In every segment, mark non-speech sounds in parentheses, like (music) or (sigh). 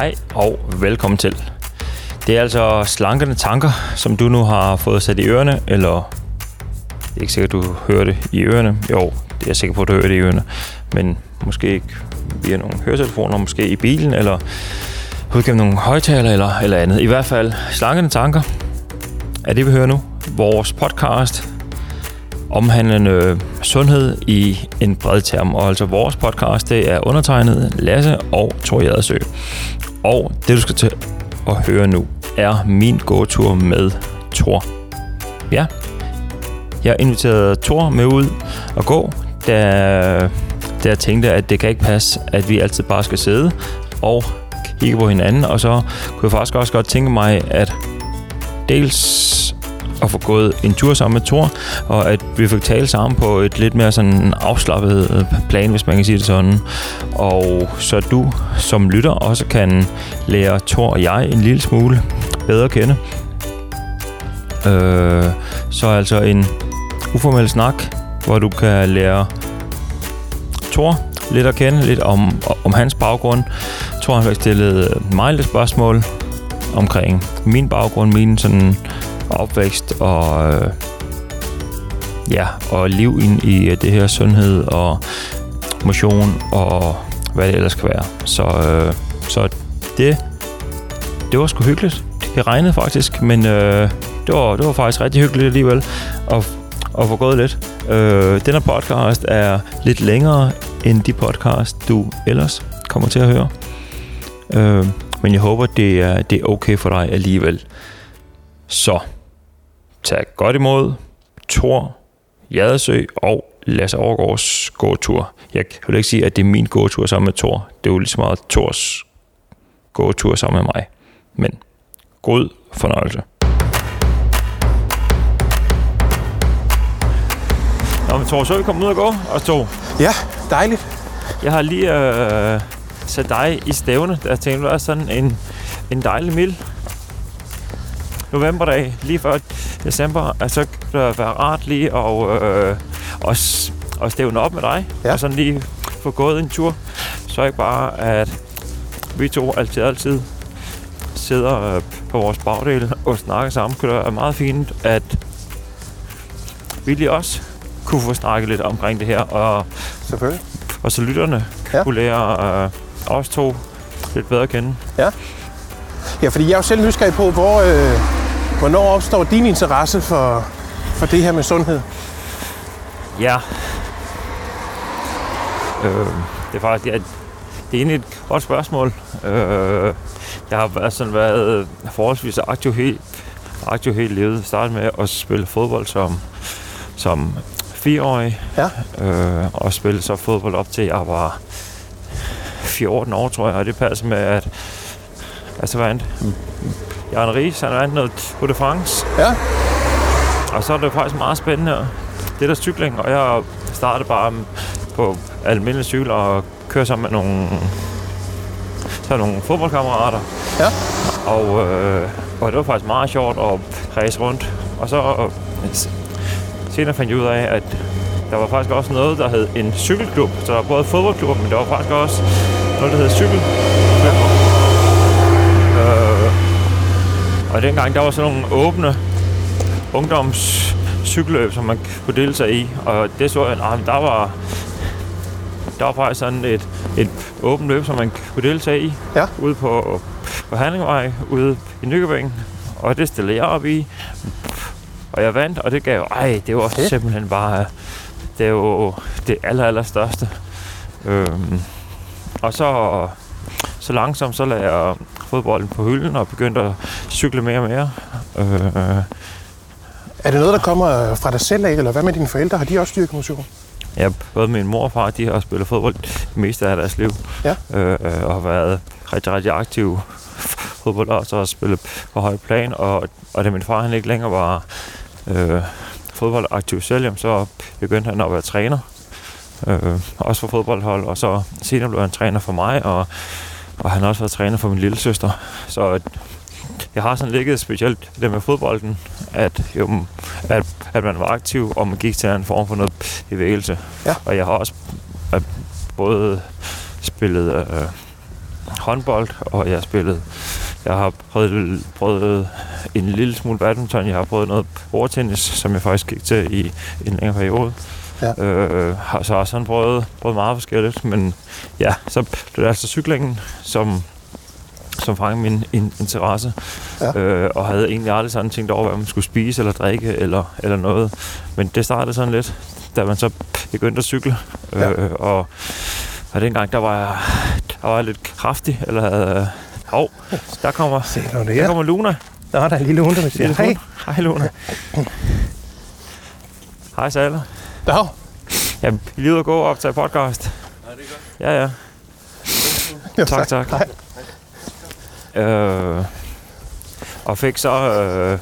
Hej og velkommen til. Det er altså slankende tanker, som du nu har fået sat i ørerne, eller det er ikke sikkert, du hører det i ørerne. Jo, det er jeg sikker på, at du hører det i ørerne. Men måske ikke via nogle høretelefoner, måske i bilen, eller udgennem nogle højtaler eller, eller andet. I hvert fald slankende tanker er det, vi hører nu. Vores podcast omhandlende sundhed i en bred term. Og altså vores podcast, det er undertegnet Lasse og Tor Jadersø. Og det, du skal til at høre nu, er min gåtur med Tor. Ja, jeg inviterede Tor med ud og gå, da, da jeg tænkte, at det kan ikke passe, at vi altid bare skal sidde og kigge på hinanden. Og så kunne jeg faktisk også godt tænke mig, at dels at få gået en tur sammen med Thor, og at vi fik tale sammen på et lidt mere sådan afslappet øh, plan, hvis man kan sige det sådan. Og så du som lytter også kan lære Thor og jeg en lille smule bedre at kende. Øh, så altså en uformel snak, hvor du kan lære Thor lidt at kende, lidt om, om hans baggrund. Thor har stillet mig lidt spørgsmål omkring min baggrund, min sådan opvækst og øh, ja, og liv ind i øh, det her sundhed og motion og hvad det ellers kan være. Så, øh, så det, det var sgu hyggeligt. Det regnede faktisk, men øh, det, var, det var faktisk rigtig hyggeligt alligevel at, at få gået lidt. Øh, den her podcast er lidt længere end de podcast, du ellers kommer til at høre. Øh, men jeg håber, det er, det er okay for dig alligevel. Så tag godt imod Tor Jadesø og Lasse Overgaards gåtur. Jeg vil ikke sige, at det er min gåtur sammen med Tor. Det er jo lige så meget Tors gåtur sammen med mig. Men god fornøjelse. Nå, men Tor, så er vi kommet ud og gå, og to. Ja, dejligt. Jeg har lige øh, sat dig i stævne. Jeg tænkte, det var sådan en, en dejlig mild novemberdag, lige før december, at så kan det være rart lige at, øh, at, at stævne op med dig, ja. og sådan lige få gået en tur. Så ikke bare, at vi to altid, altid sidder øh, på vores bagdel og snakker sammen. Det er meget fint, at vi lige også kunne få snakket lidt omkring det her. Og, Selvfølgelig. Og så lytterne ja. kunne lære øh, os to lidt bedre at kende. Ja. Ja, fordi jeg er jo selv nysgerrig på, hvor, øh, hvornår opstår din interesse for, for det her med sundhed? Ja. Øh, det er faktisk er, det er egentlig et godt spørgsmål. Øh, jeg har været, sådan været forholdsvis aktiv helt, aktiv helt livet. Startede med at spille fodbold som, som fireårig. Ja. Øh, og spille så fodbold op til jeg var 14 år, tror jeg. Og det passer med, at Altså, hvad andet? Jan Ries, han vandt noget Tour de France. Ja. Og så er det faktisk meget spændende. Det der cykling, og jeg startede bare på almindelig cykel og køre sammen med nogle, så nogle fodboldkammerater. Ja. Og, øh, og det var faktisk meget sjovt at rejse rundt. Og så øh, senere fandt jeg ud af, at der var faktisk også noget, der hed en cykelklub. Så der var både fodboldklub, men der var faktisk også noget, der hed cykelklub. Og dengang, der var sådan nogle åbne ungdomscykelløb, som man kunne dele sig i. Og det så jeg, at der var, der var faktisk sådan et, et åbent løb, som man kunne deltage i. Ja. Ude på, på Handlingvej, ude i Nykøbing. Og det stillede jeg op i. Og jeg vandt, og det gav ej, det var okay. simpelthen bare, det er jo det aller, aller største. Øhm, og så, så langsomt, så lagde jeg fodbolden på hylden og begyndte at cykle mere og mere. Øh, er det noget, der kommer fra dig selv af, eller hvad med dine forældre? Har de også styrket motion? Ja, både min mor og far, de har spillet fodbold det meste af deres liv. Ja. Øh, og har været rigtig, rigtig aktive fodboldere, og så har spillet på høj plan. Og, og da min far han ikke længere var øh, fodboldaktiv selv, så begyndte han at være træner. Øh, også for fodboldhold, og så senere blev han træner for mig, og og han har også været træner for min lille søster. Så jeg har sådan ligget specielt det med fodbolden, at, jo, at, at man var aktiv, og man gik til en form for noget bevægelse. Ja. Og jeg har også at både spillet øh, håndbold, og jeg har spillet... Jeg har prøvet, prøvet en lille smule badminton. Jeg har prøvet noget bordtennis, som jeg faktisk gik til i en længere periode. Ja. Øh, har, så har sådan prøvet, prøvet meget forskelligt, men ja, så det altså cyklingen, som som fangede min in- interesse. Ja. Øh, og havde egentlig aldrig sådan tænkt over, hvad man skulle spise eller drikke eller, eller noget. Men det startede sådan lidt, da man så begyndte at cykle. Ja. Øh, og, og dengang, der var jeg, der var jeg lidt kraftig. Eller havde... Hov, der kommer, (laughs) Se der her. kommer Luna. Der er der en lille hund, der vil sige, Ja, hej. Hej Luna. (laughs) Hej Salle. Dag. Jeg er lige ude at gå og optage podcast. Ja, ja. Jo, Tak, tak. Hej. Øh, og fik så... Øh,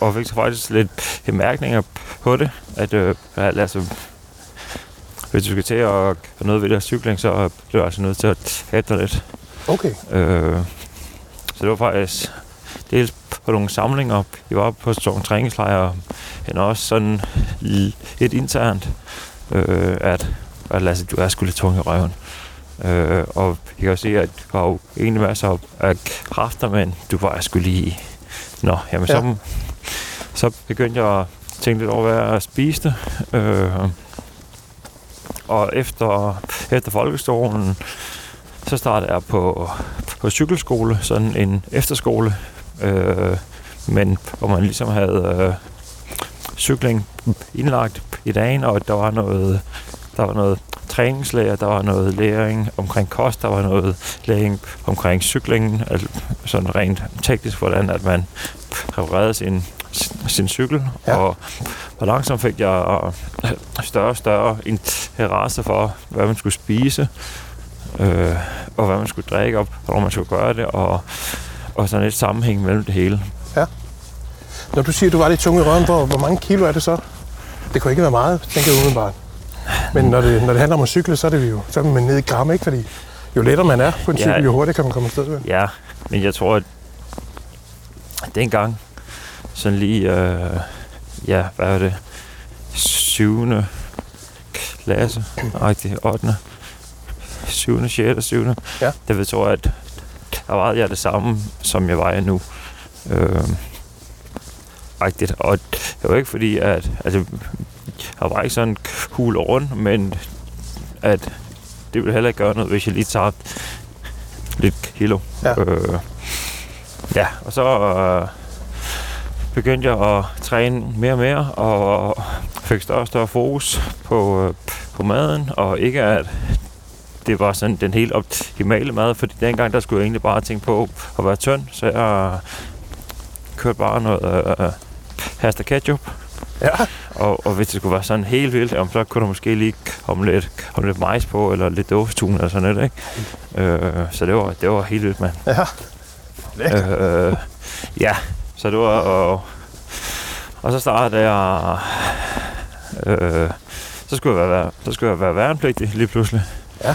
og fik så faktisk lidt bemærkninger på det, at øh, altså, hvis du skal til at gøre noget ved det her cykling, så bliver du altså nødt til at hætte dig lidt. Okay. Øh, så det var faktisk dels på nogle samlinger, vi var på sådan nogle træningslejre, men også sådan lidt internt, øh, at, at Lasse, du er sgu lidt tung i røven. Øh, og jeg kan også se, at du har jo egentlig masser af kræfter, men du var sgu lige... Nå, jamen ja. Ja. så, så begyndte jeg at tænke lidt over, hvad jeg spiste. Øh, og efter, efter folkeskolen, så startede jeg på, på cykelskole, sådan en efterskole, øh, men hvor man ligesom havde øh, cykling indlagt i dagen, og der var noget, der var noget træningslærer, der var noget læring omkring kost, der var noget læring omkring cyklingen, altså sådan rent teknisk, hvordan at man reparerede sin, sin cykel, Ja. og hvor langsomt fik jeg øh, større og større interesse for, hvad man skulle spise, øh, og hvad man skulle drikke, og hvornår man skulle gøre det, og, og sådan et sammenhæng mellem det hele. Når du siger, at du var lidt tung i røven, hvor, hvor mange kilo er det så? Det kunne ikke være meget, tænker jeg umiddelbart. Men når det, når det handler om at cykle, så er det jo så er man nede i gram, ikke? Fordi jo lettere man er på en Ja. cykel, jo hurtigere kan man komme afsted. Vel? Ja, men jeg tror, at dengang, sådan lige, øh, ja, hvad er det, syvende klasse, nej, det er 8. 7. 6. 7. Ja. Der ved tror jeg, at der var jeg det samme, som jeg var nu. Øh, rigtigt. Og det var ikke fordi, at altså, jeg var ikke sådan cool rundt, men at det ville heller ikke gøre noget, hvis jeg lige tabte lidt kilo. Ja. Øh, ja, og så øh, begyndte jeg at træne mere og mere, og fik større og større fokus på, øh, på maden, og ikke at det var sådan den helt optimale mad, fordi dengang der skulle jeg egentlig bare tænke på at være tynd, så jeg kørte bare noget øh, pasta ketchup, Ja. og, og hvis det skulle være sådan helt vildt, jamen, så kunne der måske lige komme lidt, komme lidt majs på, eller lidt dåsetun eller sådan noget, ikke? Øh, så det var, det var helt vildt, mand. Ja. Lækkert. Øh, ja, så det var... Og, og så startede jeg... Øh, så skulle jeg være, så skulle jeg være værnepligtig lige pludselig. Ja.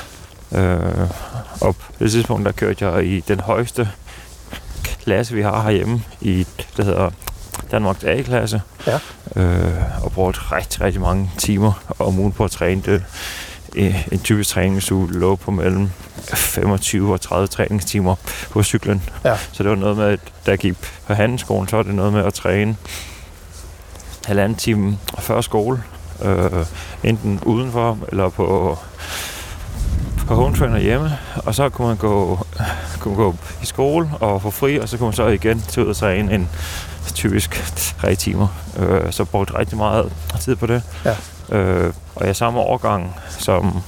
Øh, og på det tidspunkt, der kørte jeg i den højeste klasse, vi har herhjemme, i det hedder Danmarks A-klasse. Ja. Øh, og brugte rigtig, rigtig mange timer om ugen på at træne det. En en typisk træningsuge lå på mellem 25 og 30 træningstimer på cyklen. Ja. Så det var noget med, at da jeg gik på handelsskolen, så var det noget med at træne halvanden time før skole. Øh, enten udenfor eller på, på home trainer hjemme. Og så kunne man gå, kunne gå i skole og få fri, og så kunne man så igen til ud og træne en typisk tre timer. Øh, så brugte rigtig meget tid på det. Ja. Øh, og jeg samme årgang som,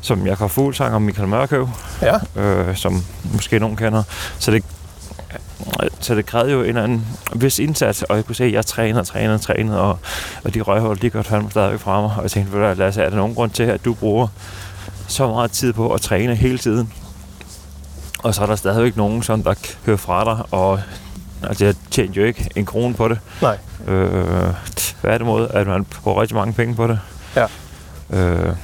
som Jakob Fuglsang og Michael Mørkøv Ja. øh, som måske nogen kender. Så det, så det krævede jo en eller anden vis indsats, og jeg kunne se, at jeg trænede og trænede og trænede, og, og de røghold, de godt fandme stadigvæk fra mig. Og jeg tænkte, hvad, Lasse, er der nogen grund til, at du bruger så meget tid på at træne hele tiden? Og så er der stadigvæk nogen, som der hører fra dig, og altså, jeg tjente jo ikke en krone på det. Nej. Øh, tværtimod, at man bruger rigtig mange penge på det. Ja. Øh,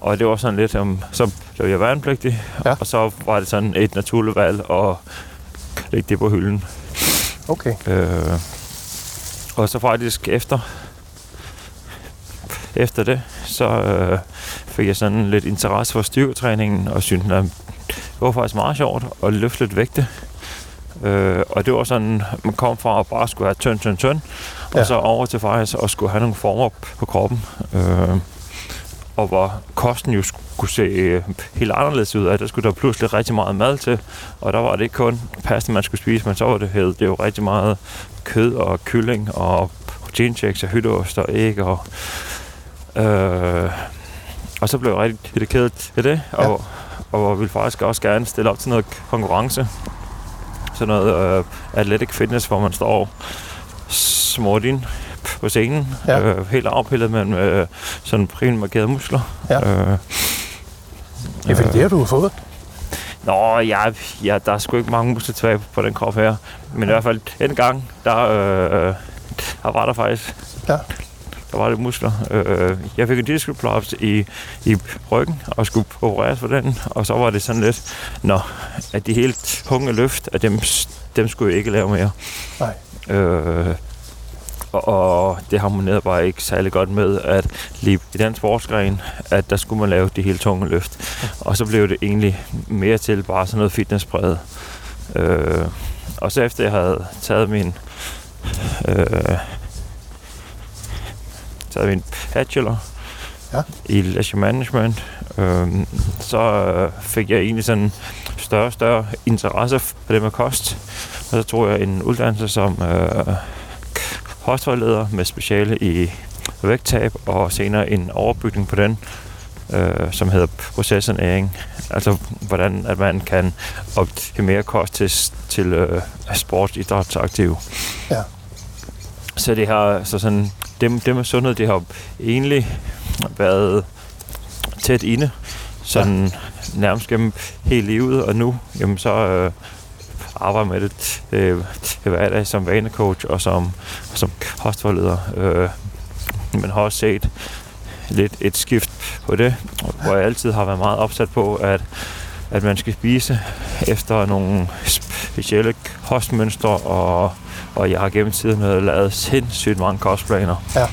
og det var sådan lidt, om, så blev jeg værnepligtig, Ja. og så var det sådan et naturligt valg at lægge det på hylden. Okay. Øh, og så faktisk efter, efter det, så øh, fik jeg sådan lidt interesse for styrketræningen, og syntes, at var faktisk meget sjovt at løfte lidt vægte. Øh, og det var sådan, man kom fra at bare skulle have tynd, tynd, tynd, ja. Og så over til faktisk at skulle have nogle former på kroppen. Øh, og hvor kosten jo skulle se øh, helt anderledes ud af. Der skulle der pludselig rigtig meget mad til, og der var det ikke kun pasta, man skulle spise, men så var det, hævet, det var rigtig meget kød og kylling og proteinchecks og hytteost og æg og øh, og så blev jeg rigtig dedikeret til det, Ja. og, og ville faktisk også gerne stille op til noget konkurrence. Sådan noget øh, athletic fitness, hvor man står smurt ind på scenen, Ja. øh, helt afpillet, men øh, sådan primært markerede muskler. Ja. Øh, Ja, fordi det har du fået. Nå, ja, ja, der er sgu ikke mange muskler tilbage på den krop her. Men i hvert fald en gang, der, øh, der var der faktisk Ja. Der var lidt muskler. Øh, jeg fik en diskelplaps i, i ryggen og skulle opereres for den. Og så var det sådan lidt, nå, at de helt tunge løft, at dem, dem skulle jeg ikke lave mere. Nej. Øh, og, og det harmonerede bare ikke særlig godt med, at lige i den sportsgren, at der skulle man lave de helt tunge løft. Og så blev det egentlig mere til bare sådan noget fitnesspræget. Øh, og så efter jeg havde taget min øh, taget min bachelor Ja. i leisure management, øh, så fik jeg egentlig sådan større og større interesse for det med kost. Og så tog jeg en uddannelse som øh, kostvejleder med speciale i vægttab, og senere en overbygning på den, øh, som hedder processanæring. Altså, hvordan at man kan optimere kost til, til øh, sportsidrætsaktive. Ja. Så det har, så sådan, det, det med sundhed, det har egentlig været tæt inde, sådan ja. nærmest gennem hele livet, og nu, jamen så øh, arbejder med det øh, til hverdag som vanecoach og som, som kostvejleder. Øh, men har også set lidt et skift på det, hvor jeg altid har været meget opsat på, at, at man skal spise efter nogle specielle kostmønstre, og, og jeg har gennem tiden lavet sindssygt mange kostplaner. Ja.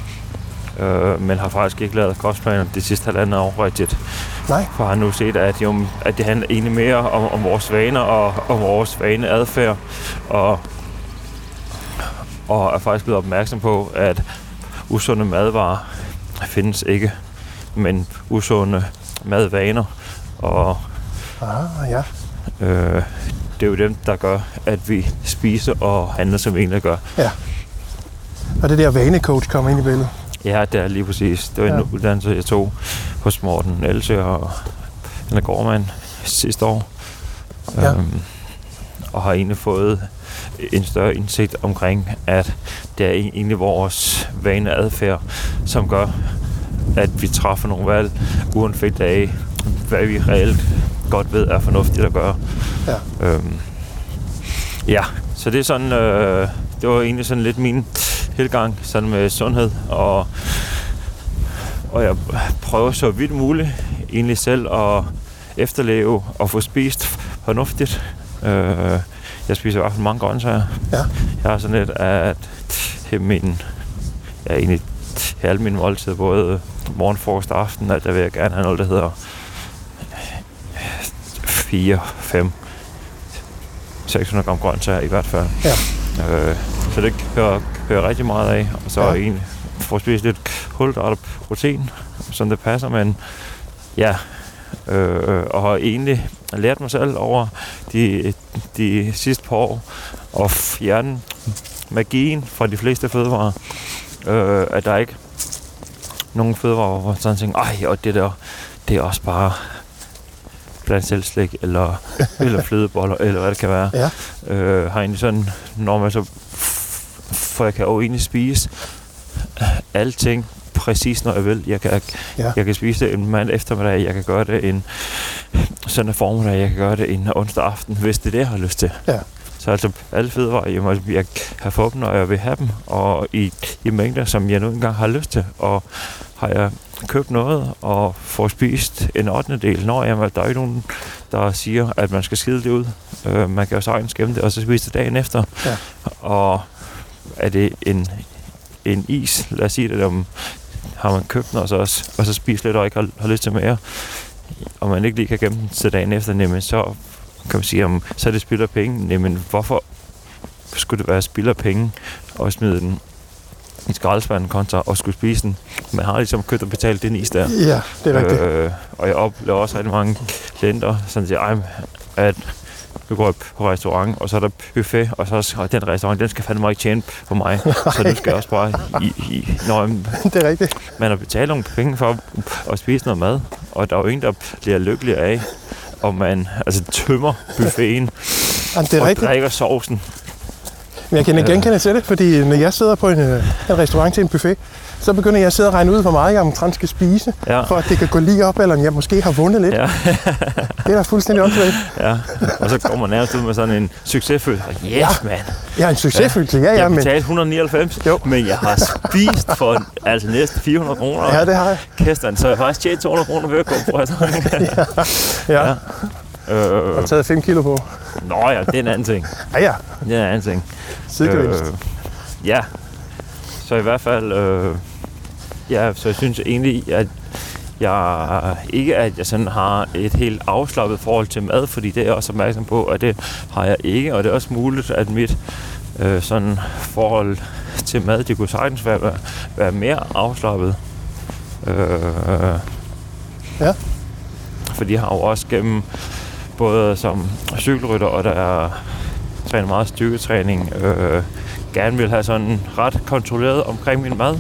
Øh, men har faktisk ikke lavet kostplaner det sidste halvandet år rigtigt. Nej. For har nu set, at, jo, at det handler egentlig mere om, om vores vaner og om vores vaneadfærd. Og, og er faktisk blevet opmærksom på, at usunde madvarer findes ikke, men usunde madvaner. Og Ah, ja. øh, det er jo dem, der gør, at vi spiser og handler, som vi egentlig gør. Og det der vanecoach kommer ind i billedet. Ja, det er lige præcis. Det var en Ja. ja. uddannelse, jeg tog hos Morten Else og Anna Gårdmann sidste år. Ja. Øhm, og har egentlig fået en større indsigt omkring, at det er egentlig vores vaneadfærd, som gør, at vi træffer nogle valg, uanset af, hvad vi reelt godt ved er fornuftigt at gøre. Ja. Øhm, ja, så det er sådan, øh, det var egentlig sådan lidt min tilgang sådan med sundhed, og, og jeg prøver så vidt muligt egentlig selv at efterleve og få spist fornuftigt. Øh, jeg spiser i hvert fald mange grøntsager. Ja. Jeg har sådan lidt, at min, ja, egentlig alle mine måltider, både morgen, frokost og aften, at der vil jeg gerne have noget, der hedder 4, 5, 600 gram grøntsager i hvert fald. Ja. Øh, så det hører, hører rigtig meget af. Og så Ja. ja. egentlig få spist lidt kulhydrat og protein, som det passer, men ja, øh, og har egentlig lært mig selv over de, de sidste par år at fjerne magien fra de fleste fødevarer. Øh, at der er ikke nogen fødevarer, hvor sådan tænker, ej, og det der, det er også bare blandt selv slik, eller, (laughs) eller flødeboller, eller hvad det kan være. Ja. Øh, har egentlig sådan, når man så, for jeg kan jo egentlig spise alting præcis, når jeg vil. Jeg kan, Ja. jeg kan spise det en mandag eftermiddag, jeg kan gøre det en søndag formiddag, jeg kan gøre det en onsdag aften, hvis det er det, jeg har lyst til. Ja. Så altså alle fødevarer, jeg, må, jeg kan få dem, når jeg vil have dem, og i, i mængder, som jeg nu engang har lyst til. Og har jeg købt noget og får spist en 8. del, når jamen, der er ikke nogen, der siger, at man skal skide det ud. Øh, man kan jo sagtens gemme det, og så spise det dagen efter. Ja. Og er det en, en is, lad os sige det, om har man købt den, og så, også, og så spist lidt og ikke har, har lyst til mere, og man ikke lige kan gemme den til dagen efter, jamen, så kan man sige, om så er det spilder penge. Nej, men hvorfor skulle det være spilder penge og smide den i skraldespanden kontra og skulle spise den? Man har ligesom købt og betalt den is der. Ja, det er rigtigt. Øh, og jeg oplever også rigtig mange klienter, som siger, "Ej, at nu går jeg på restaurant, og så er der buffet, og så og den restaurant, den skal fandme ikke tjene på mig. (laughs) så nu skal jeg også bare i, i når (laughs) det er rigtigt. man har betalt nogle penge for at spise noget mad, og der er jo ingen, der bliver lykkelig af, om man altså, tømmer buffeten Jamen, det er og rigtigt. drikker sovsen. Men jeg kan Ja. genkende til det, fordi når jeg sidder på en, øh, en restaurant til en buffet, så begynder jeg at sidde og regne ud, hvor meget jeg omtrent skal spise, Ja. for at det kan gå lige op, eller om jeg måske har vundet lidt. Ja, (laughs) Det er da fuldstændig åndssvagt. ja. Og så går man nærmest ud med sådan en succesfølelse. Yes, Ja. mand. Jeg er en succesfølelse, ja, ja, Jeg men... betalte 199, Jo. men jeg har spist for altså næsten 400 kroner. Ja, det har jeg. Kæsten, så jeg har faktisk tjent 200 kroner ved at gå på. (laughs) Ja, Ja. jeg øh, har taget 5 kilo på. nå ja, det er en anden ting. Ja, ja, Det er en anden ting. sidegevinst. ja. Så i hvert fald, øh, ja, så jeg synes egentlig, at jeg ikke, at jeg sådan har et helt afslappet forhold til mad, fordi det er jeg også opmærksom på, at det har jeg ikke, og det er også muligt, at mit øh, sådan forhold til mad, det kunne sagtens være, være, mere afslappet. Øh, Ja. Fordi jeg har jo også gennem både som cykelrytter, og der er træner meget styrketræning, øh, gerne vil have sådan ret kontrolleret omkring min mad.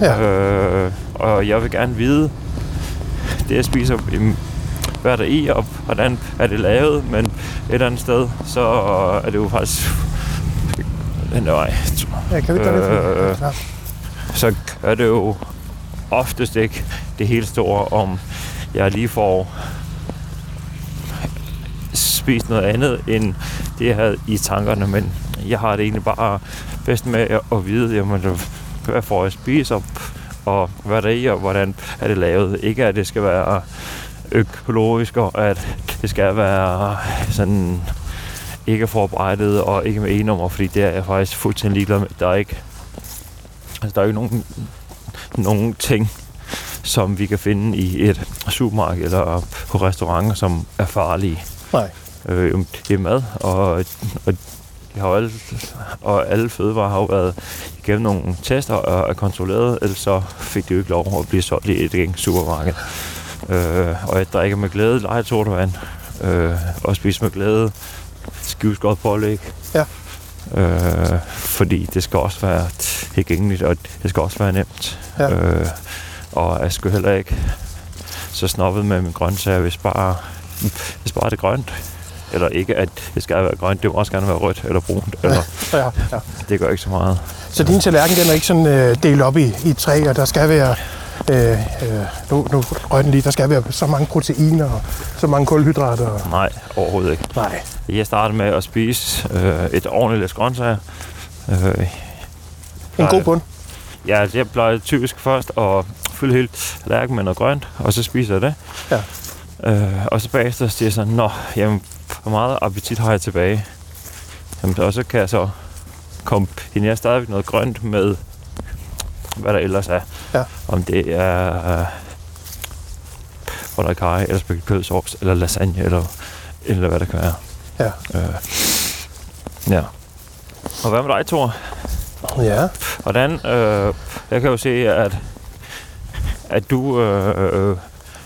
Ja. Øh, og jeg vil gerne vide, det jeg spiser, hvad er der i, og hvordan er det lavet, men et eller andet sted, så er det jo faktisk... Nej, Ja, kan vi gøre? Øh, så er det jo oftest ikke det helt store, om jeg lige får spist noget andet, end det, jeg havde i tankerne. Men jeg har det egentlig bare bedst med at, at vide, jamen, hvad får jeg at spise, og, og hvad der er i, og hvordan er det lavet. Ikke at det skal være økologisk, og at det skal være sådan ikke forberedet og ikke med e-nummer, fordi det er jeg faktisk fuldstændig ligeglad med. Der er ikke, altså, der er ikke nogen, nogen ting, som vi kan finde i et supermarked eller på restauranter, som er farlige. Nej. Øh, det er mad, og, og, de har jo alle, og alle fødevarer har jo været igennem nogle tester og er kontrolleret, ellers så fik de jo ikke lov at blive solgt i et enkelt supermarked. Øh, og jeg drikker med glæde lejet sodavand, øh, og spiser med glæde skiveskåret pålæg. Ja. Øh, fordi det skal også være tilgængeligt, og det skal også være nemt. Ja. Øh, og jeg skulle heller ikke så snobbet med min grøntsager, hvis bare, hvis bare det er grønt. Eller ikke, at det skal være grønt, det må også gerne være rødt eller brunt. Eller, Ja, ja. det gør ikke så meget. Så din tallerken den er ikke sådan øh, delt op i, i tre, og der skal være, øh, øh, nu, nu røg den lige, der skal være så mange proteiner og så mange kulhydrater. Og, Nej, overhovedet ikke. nej, Jeg startede med at spise øh, et ordentligt læs grøntsager. Øh, en god bund. Ja, jeg plejer typisk først at fylde helt tallerkenen med noget grønt, og så spiser jeg det. Ja. Øh, og så bagefter siger jeg sådan, nå, jamen, hvor meget appetit har jeg tilbage? Jamen, og så kan jeg så kombinere stadigvæk noget grønt med, hvad der ellers er. Ja. Om det er øh, kaj, eller spækket kødsovs, eller lasagne, eller, eller hvad det kan være. Ja. Øh, ja. Og hvad med dig, Thor? Ja, Hvordan, øh, jeg kan jo se, at, at du øh, øh,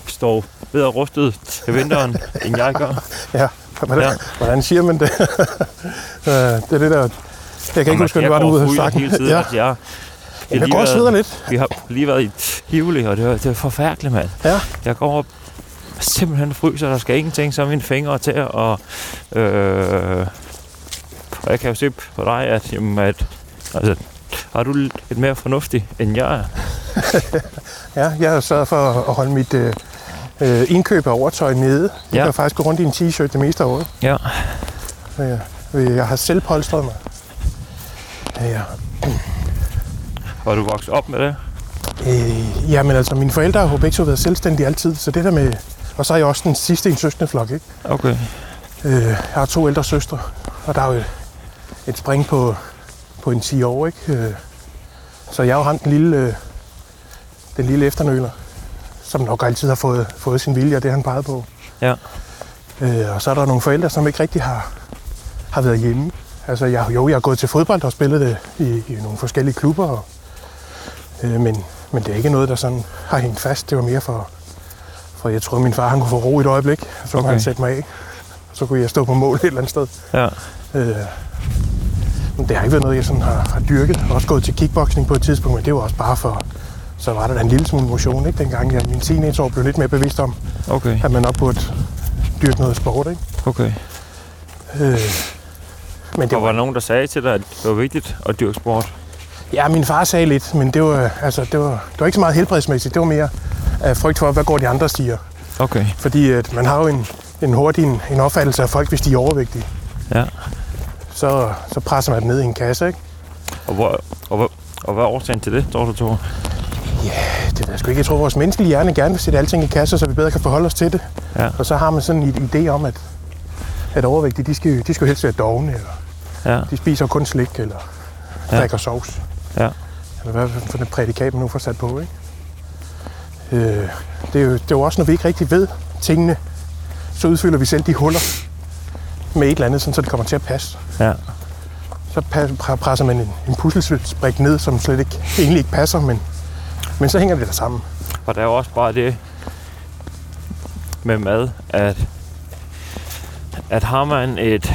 står bedre rustet til vinteren, end jeg gør. ja. Hvordan, Ja. hvordan siger man det? (laughs) Øh, det er det der... Jeg kan ikke huske, hvad det var, du ude af af sagt. hele tiden, Ja. at jeg, Jeg lige går også været- videre lidt. Vi har lige været i Tivoli, og det var, det var forfærdeligt, mand. Ja. Jeg går op simpelthen fryser, der skal ingenting som mine fingre til, og, øh, og jeg kan jo se på dig, at, jamen, at altså, har du lidt mere fornuftig, end jeg er. (laughs) Ja, jeg har sørget for at holde mit øh, øh, indkøb af overtøj nede. Jeg Ja. kan faktisk gå rundt i en t-shirt det meste af året. Ja. Øh, Jeg har selv polstret mig. Ja. Og du vokset op med det? Øh, jamen altså, mine forældre har begge to været selvstændige altid, så det der med... Og så er jeg også den sidste i en søskendeflok, ikke? Okay. Øh, jeg har to ældre søstre, og der er jo et, et spring på, på en 10 år, ikke? Øh, så jeg er jo ham den lille, øh, den lille efternøler, som nok altid har fået, fået sin vilje, og det han pegede på. Ja. Øh, og så er der nogle forældre, som ikke rigtig har, har været hjemme. Altså, jeg, jo, jeg har gået til fodbold og spillet det i, i nogle forskellige klubber, og, øh, men, men det er ikke noget, der sådan har hængt fast. Det var mere for, for jeg tror, min far han kunne få ro i et øjeblik, så Okay. han sætte mig af. Så kunne jeg stå på mål et eller andet sted. Ja. Øh, men det har ikke været noget, jeg sådan har, har dyrket. Jeg har også gået til kickboxing på et tidspunkt, men det var også bare for... Så var der da en lille smule motion, ikke? Dengang jeg min teenageår blev lidt mere bevidst om, Okay. at man nok burde dyrke noget sport, ikke? Okay. Øh, men det Og var var, nogen, der sagde til dig, at det var vigtigt at dyrke sport? ja, min far sagde lidt, men det var, altså, det var, det var ikke så meget helbredsmæssigt. Det var mere af frygt for, hvad går de andre siger. Okay. Fordi at man har jo en, en hurtig en, en opfattelse af folk, hvis de er overvægtige. Ja. Så, så presser man dem ned i en kasse, ikke? Og, hvor, og, hvor, og hvad er årsagen til det, tror du, Thor? Det ved jeg sgu ikke. Jeg tror, vores menneskelige hjerne gerne vil sætte alting i kasser, så vi bedre kan forholde os til det. Ja. Og så har man sådan en idé om, at, at overvægtige, de skal, de skal helst være dogne, eller Ja. de spiser kun slik, eller Ja. drikker sovs. Ja. Eller hvad for en prædikat, man nu får sat på, ikke? Øh, det, er jo, det er jo også, når vi ikke rigtig ved tingene, så udfylder vi selv de huller med et eller andet, sådan, så det kommer til at passe. Ja. Så presser man en, en puslesprik ned, som slet ikke, egentlig ikke passer, men, men så hænger det der sammen. Og der er jo også bare det med mad, at, at har man et,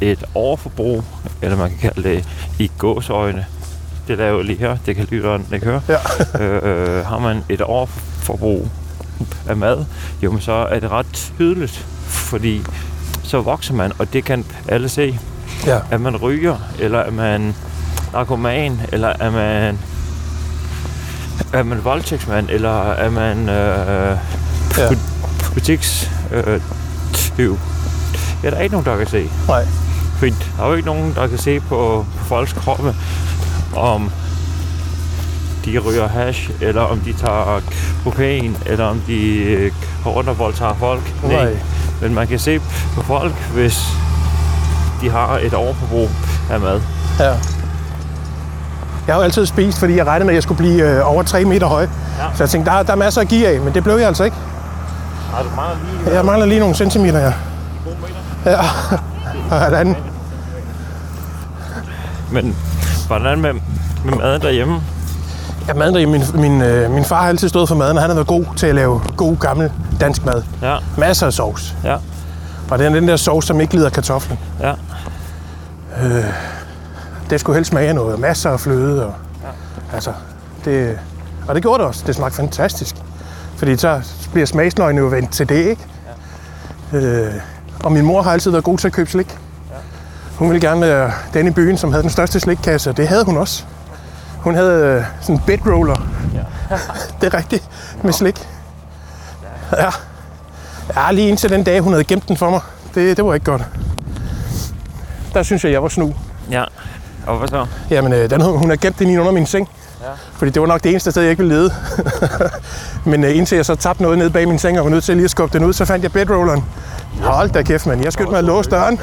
et overforbrug, eller man kan kalde det i gåsøjne, det der er jo lige her, det kan lytteren ikke høre, Ja. (laughs) øh, øh, har man et overforbrug af mad, jo, men så er det ret tydeligt, fordi så vokser man, og det kan alle se. Ja. Er man ryger, eller er man narkoman, eller er man er man voldtægtsmand, eller er man øh, Ja. butiks øh, tyv? Det er der ikke nogen, der kan se. Nej. For der er jo ikke nogen, der kan se på, på folks kroppe, om de ryger hash, eller om de tager kokain, eller om de øh, går rundt og voldtager folk. Nej. Men man kan se på folk, hvis de har et overforbrug af mad. Ja. Jeg har jo altid spist, fordi jeg regnede med, at jeg skulle blive øh, over 3 meter høj. Ja. Så jeg tænkte, der, er- der er masser at give af, men det blev jeg altså ikke. Har du meget lige Jeg mangler lige nogle centimeter, ja. Ja. Og halvanden. Men hvordan med, med maden derhjemme? Ja, maden derhjemme, min, min, øh, min far har altid stået for maden, og han har været god til at lave god, gammel dansk mad. Ja, Masser af sovs. ja, Og det er den der sovs, som ikke lider kartoflen. ja. Det skulle helst smage af noget. Masser af fløde. Og, ja. altså, det, og det gjorde det også. Det smagte fantastisk. Fordi så bliver smagsløgene jo vendt til det, ikke? Ja. Øh, og min mor har altid været god til at købe slik. Ja. Hun ville gerne være den i byen, som havde den største slikkasse, og det havde hun også. Hun havde øh, sådan en bedroller. Ja. (laughs) det er rigtigt, med slik. Ja. ja, lige indtil den dag, hun havde gemt den for mig. Det, det var ikke godt. Der synes jeg, jeg var snu. Ja. Og hvad så? Jamen, øh, den, hun har gemt den inde under min seng. Ja. Fordi det var nok det eneste sted, jeg ikke ville lede. (laughs) Men øh, indtil jeg så tabte noget ned bag min seng og var nødt til lige at skubbe den ud, så fandt jeg bedrolleren. Hold da kæft, mand. Jeg skyndte mig at låse døren.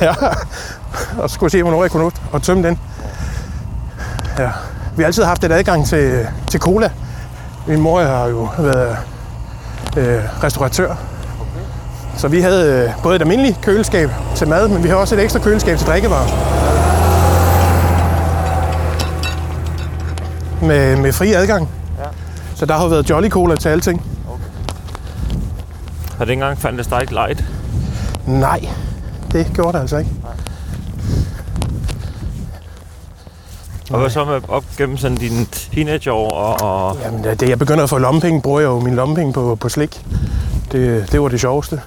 Ja, (laughs) og så skulle jeg se, hvornår jeg kunne nå at tømme den. Ja. Vi har altid haft et adgang til, til cola. Min mor har jo været øh, restauratør. Så vi havde øh, både et almindeligt køleskab til mad, men vi har også et ekstra køleskab til drikkevarer. Med, med fri adgang. Ja. Så der har jo været Jolly Cola til alting. Har det engang fandtes der ikke light? Nej, det gjorde det altså ikke. Og hvad så med op gennem sådan dine teenageår og, og Jamen, da jeg begynder at få lommepenge, bruger jeg jo min lommepenge på, på slik. Det, det var det sjoveste.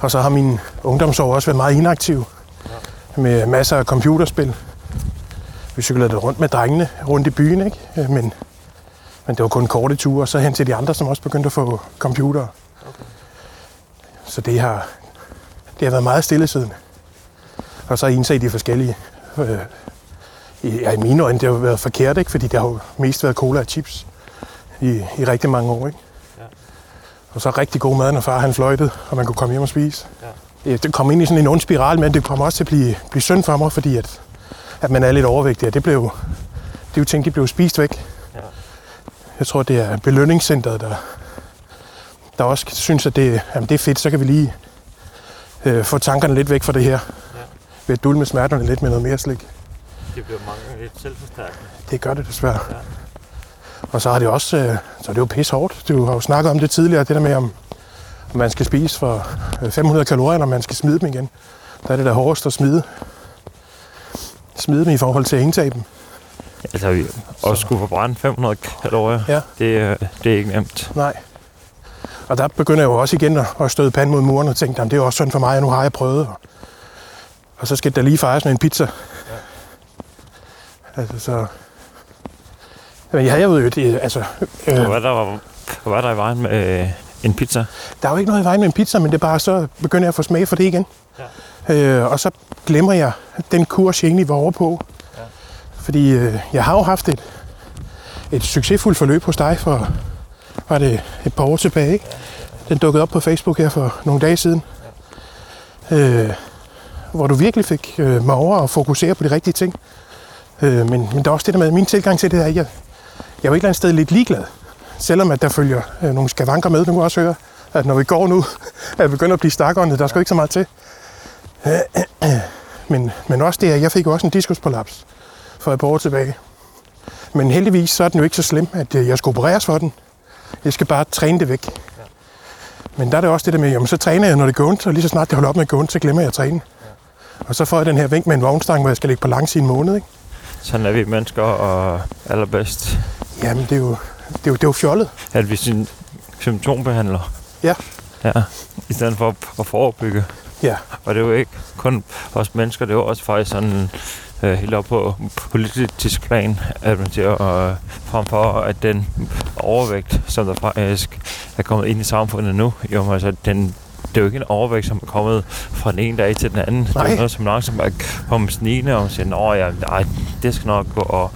Og så har min ungdomsår også været meget inaktiv. Med masser af computerspil. Vi cyklede det rundt med drengene rundt i byen, ikke? Øh, Men, men det var kun korte ture, og så hen til de andre, som også begyndte at få computer. Okay. Så det har, det har været meget stillesiddende. Og så indset de forskellige. Øh, i, ja, i mine øjne, det har været forkert, ikke? fordi det har jo mest været cola og chips i, i rigtig mange år. Ikke? Ja. Og så rigtig god mad, når far han fløjtede, og man kunne komme hjem og spise. Ja, det kom ind i sådan en ond spiral, men det kom også til at blive, blive synd for mig, fordi at, at man er lidt overvægtig, og det blev, det er jo ting, de blev spist væk. Ja. Jeg tror, det er belønningscenteret, der, der også synes, at det, jamen, det er fedt, så kan vi lige øh, få tankerne lidt væk fra det her. Ved at dulme smerterne lidt med noget mere slik. Det bliver mange lidt selvforstærkende. Det gør det desværre. Ja. Og så har det også, øh, så er det jo pisse hårdt. Du har jo snakket om det tidligere, det der med, om om man skal spise for øh, 500 kalorier, når man skal smide dem igen. Der er det der hårdest at smide. Smide dem i forhold til at indtage dem. Altså, vi også skulle forbrænde 500 kalorier, Ja. det, det er ikke nemt. Nej. Og der begynder jeg jo også igen at- støde panden mod muren og tænke, "Jamen, det er også sådan for mig, og nu har jeg prøvet. Og, så skal der lige fejres med en pizza. Altså, så... Men jeg havde jo det, altså... Øh, Hvad var der, var, hvad var der i vejen med øh, en pizza? Der er jo ikke noget i vejen med en pizza, men det er bare, så begynder jeg at få smag for det igen. Ja. Øh, og så glemmer jeg den kurs, jeg egentlig var over på. Ja. Fordi øh, jeg har jo haft et, et succesfuldt forløb hos dig for, var det et par år tilbage, ikke? Den dukkede op på Facebook her for nogle dage siden. Øh, hvor du virkelig fik øh, mig over at fokusere på de rigtige ting. Øh, men, men der er også det der med, at min tilgang til det er, at jeg, jeg er jo et eller andet sted lidt ligeglad. Selvom at der følger øh, nogle skavanker med, du kan også høre, at når vi går nu, er jeg begyndt at blive stakåndet. Der skal jo ikke så meget til. Men, men også det, at jeg fik også en diskusprolaps for et par år tilbage. Men heldigvis så er den jo ikke så slem, at øh, jeg skal opereres for den. Jeg skal bare træne det væk. Men der er det også det der med, jamen så træner jeg, når det går ondt, og lige så snart det holder op med at gå ondt, så glemmer jeg at træne. Og så får jeg den her vink med en vognstang, hvor jeg skal ligge på langs i en måned. Ikke? Sådan er vi mennesker, og allerbedst, Jamen det er jo, det er jo, det er jo fjollet. at vi symptombehandler. Ja. Ja, i stedet for at forebygge. Ja, Og det er jo ikke kun os mennesker, det er jo også faktisk sådan øh, helt op på politisk plan, at man siger, øh, frem for at den overvægt, som der faktisk er kommet ind i samfundet nu, jo, altså den, det er jo ikke en overvægt, som er kommet fra den ene dag til den anden. Det er Nej. noget, som langsomt er kommet snigende, og man siger, Nå, ja, nej, det skal nok gå, og,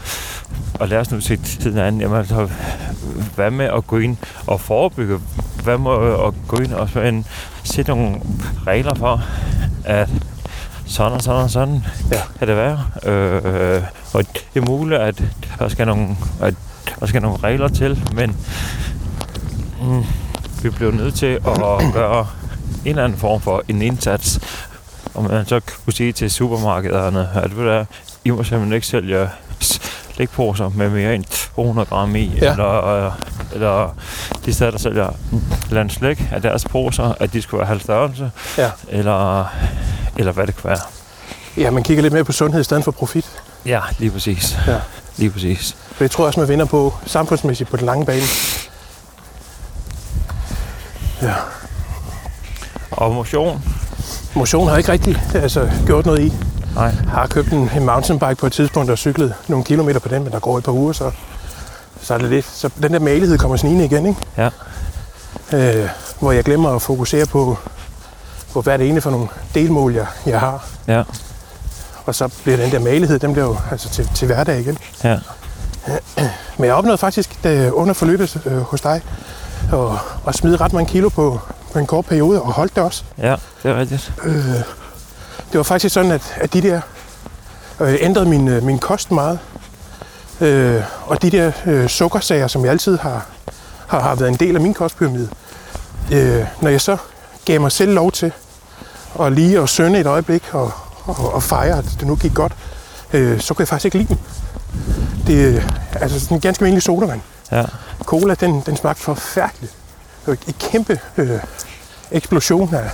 og lad os nu se til den anden. Jamen, altså, hvad med at gå ind og forebygge? Hvad med at gå ind og sådan, sætte nogle regler for, at sådan og sådan og sådan Ja. kan det være. Øh, og det er muligt, at der skal nogle, at der skal nogle regler til, men mm, vi bliver nødt til at gøre en eller anden form for en indsats. Og man så kunne sige til supermarkederne, at ved du hvad, I må simpelthen ikke sælge slikposer med mere end 200 gram i, Ja. eller, øh, eller de steder, der sælger land slik af deres poser, at de skulle være halv størrelse, Ja. eller, eller hvad det kunne være. ja man kigger lidt mere på sundhed i stedet for profit. Ja, lige præcis. Ja. Lige præcis. For det tror jeg også, man vinder på samfundsmæssigt på den lange bane. Ja. Og motion? Motion har jeg ikke rigtig altså, gjort noget i. Nej. Jeg har købt en, en mountainbike på et tidspunkt og cyklet nogle kilometer på den, men der går et par uger, så, så er det lidt. Så den der malighed kommer snigende igen, ikke? Ja. Øh, hvor jeg glemmer at fokusere på, på hvad det egentlig for nogle delmål, jeg, jeg har. Ja. Og så bliver den der malighed, den bliver jo altså til, til hverdag igen. Ja. (clears throat) Men jeg opnåede faktisk da, under forløbet øh, hos dig at, at smide ret mange kilo på, på en kort periode, og holdt det også. Ja, det er rigtigt. Øh, det var faktisk sådan, at, at de der øh, ændrede min, øh, min kost meget. Øh, og de der øh, sukkersager, som jeg altid har, har, har været en del af min kostpyramide, øh, når jeg så gav mig selv lov til at lige at sønne et øjeblik og, og, og fejre, at det nu gik godt, øh, så kunne jeg faktisk ikke lide dem. Det er altså sådan en ganske almindelig sodavand. Ja. Cola, den, den smagte forfærdeligt. Det var et kæmpe øh, eksplosion af,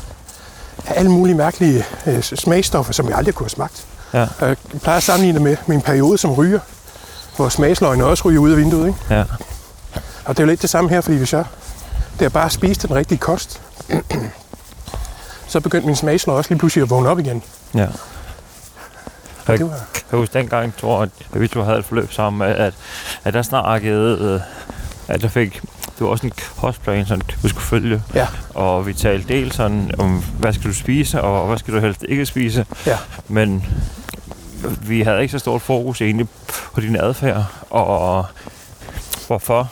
af alle mulige mærkelige øh, smagstoffer, som jeg aldrig kunne have smagt. Ja. Og Jeg plejer at sammenligne det med min periode som ryger, hvor smagsløgene også ryger ud af vinduet. Ikke? Ja. Og det er jo lidt det samme her, fordi hvis jeg det er bare at spise den rigtige kost, så begyndte min smagsløg også lige pludselig at vågne op igen. Ja. Jeg kan huske dengang, tror jeg, at vi to havde et forløb sammen, at, at, at der snakkede, øh, at der fik, det var også en kostplan, som du skulle følge. Ja. Og vi talte dels sådan om, hvad skal du spise, og hvad skal du helst ikke spise. Ja. Men vi havde ikke så stort fokus egentlig på din adfærd, og hvorfor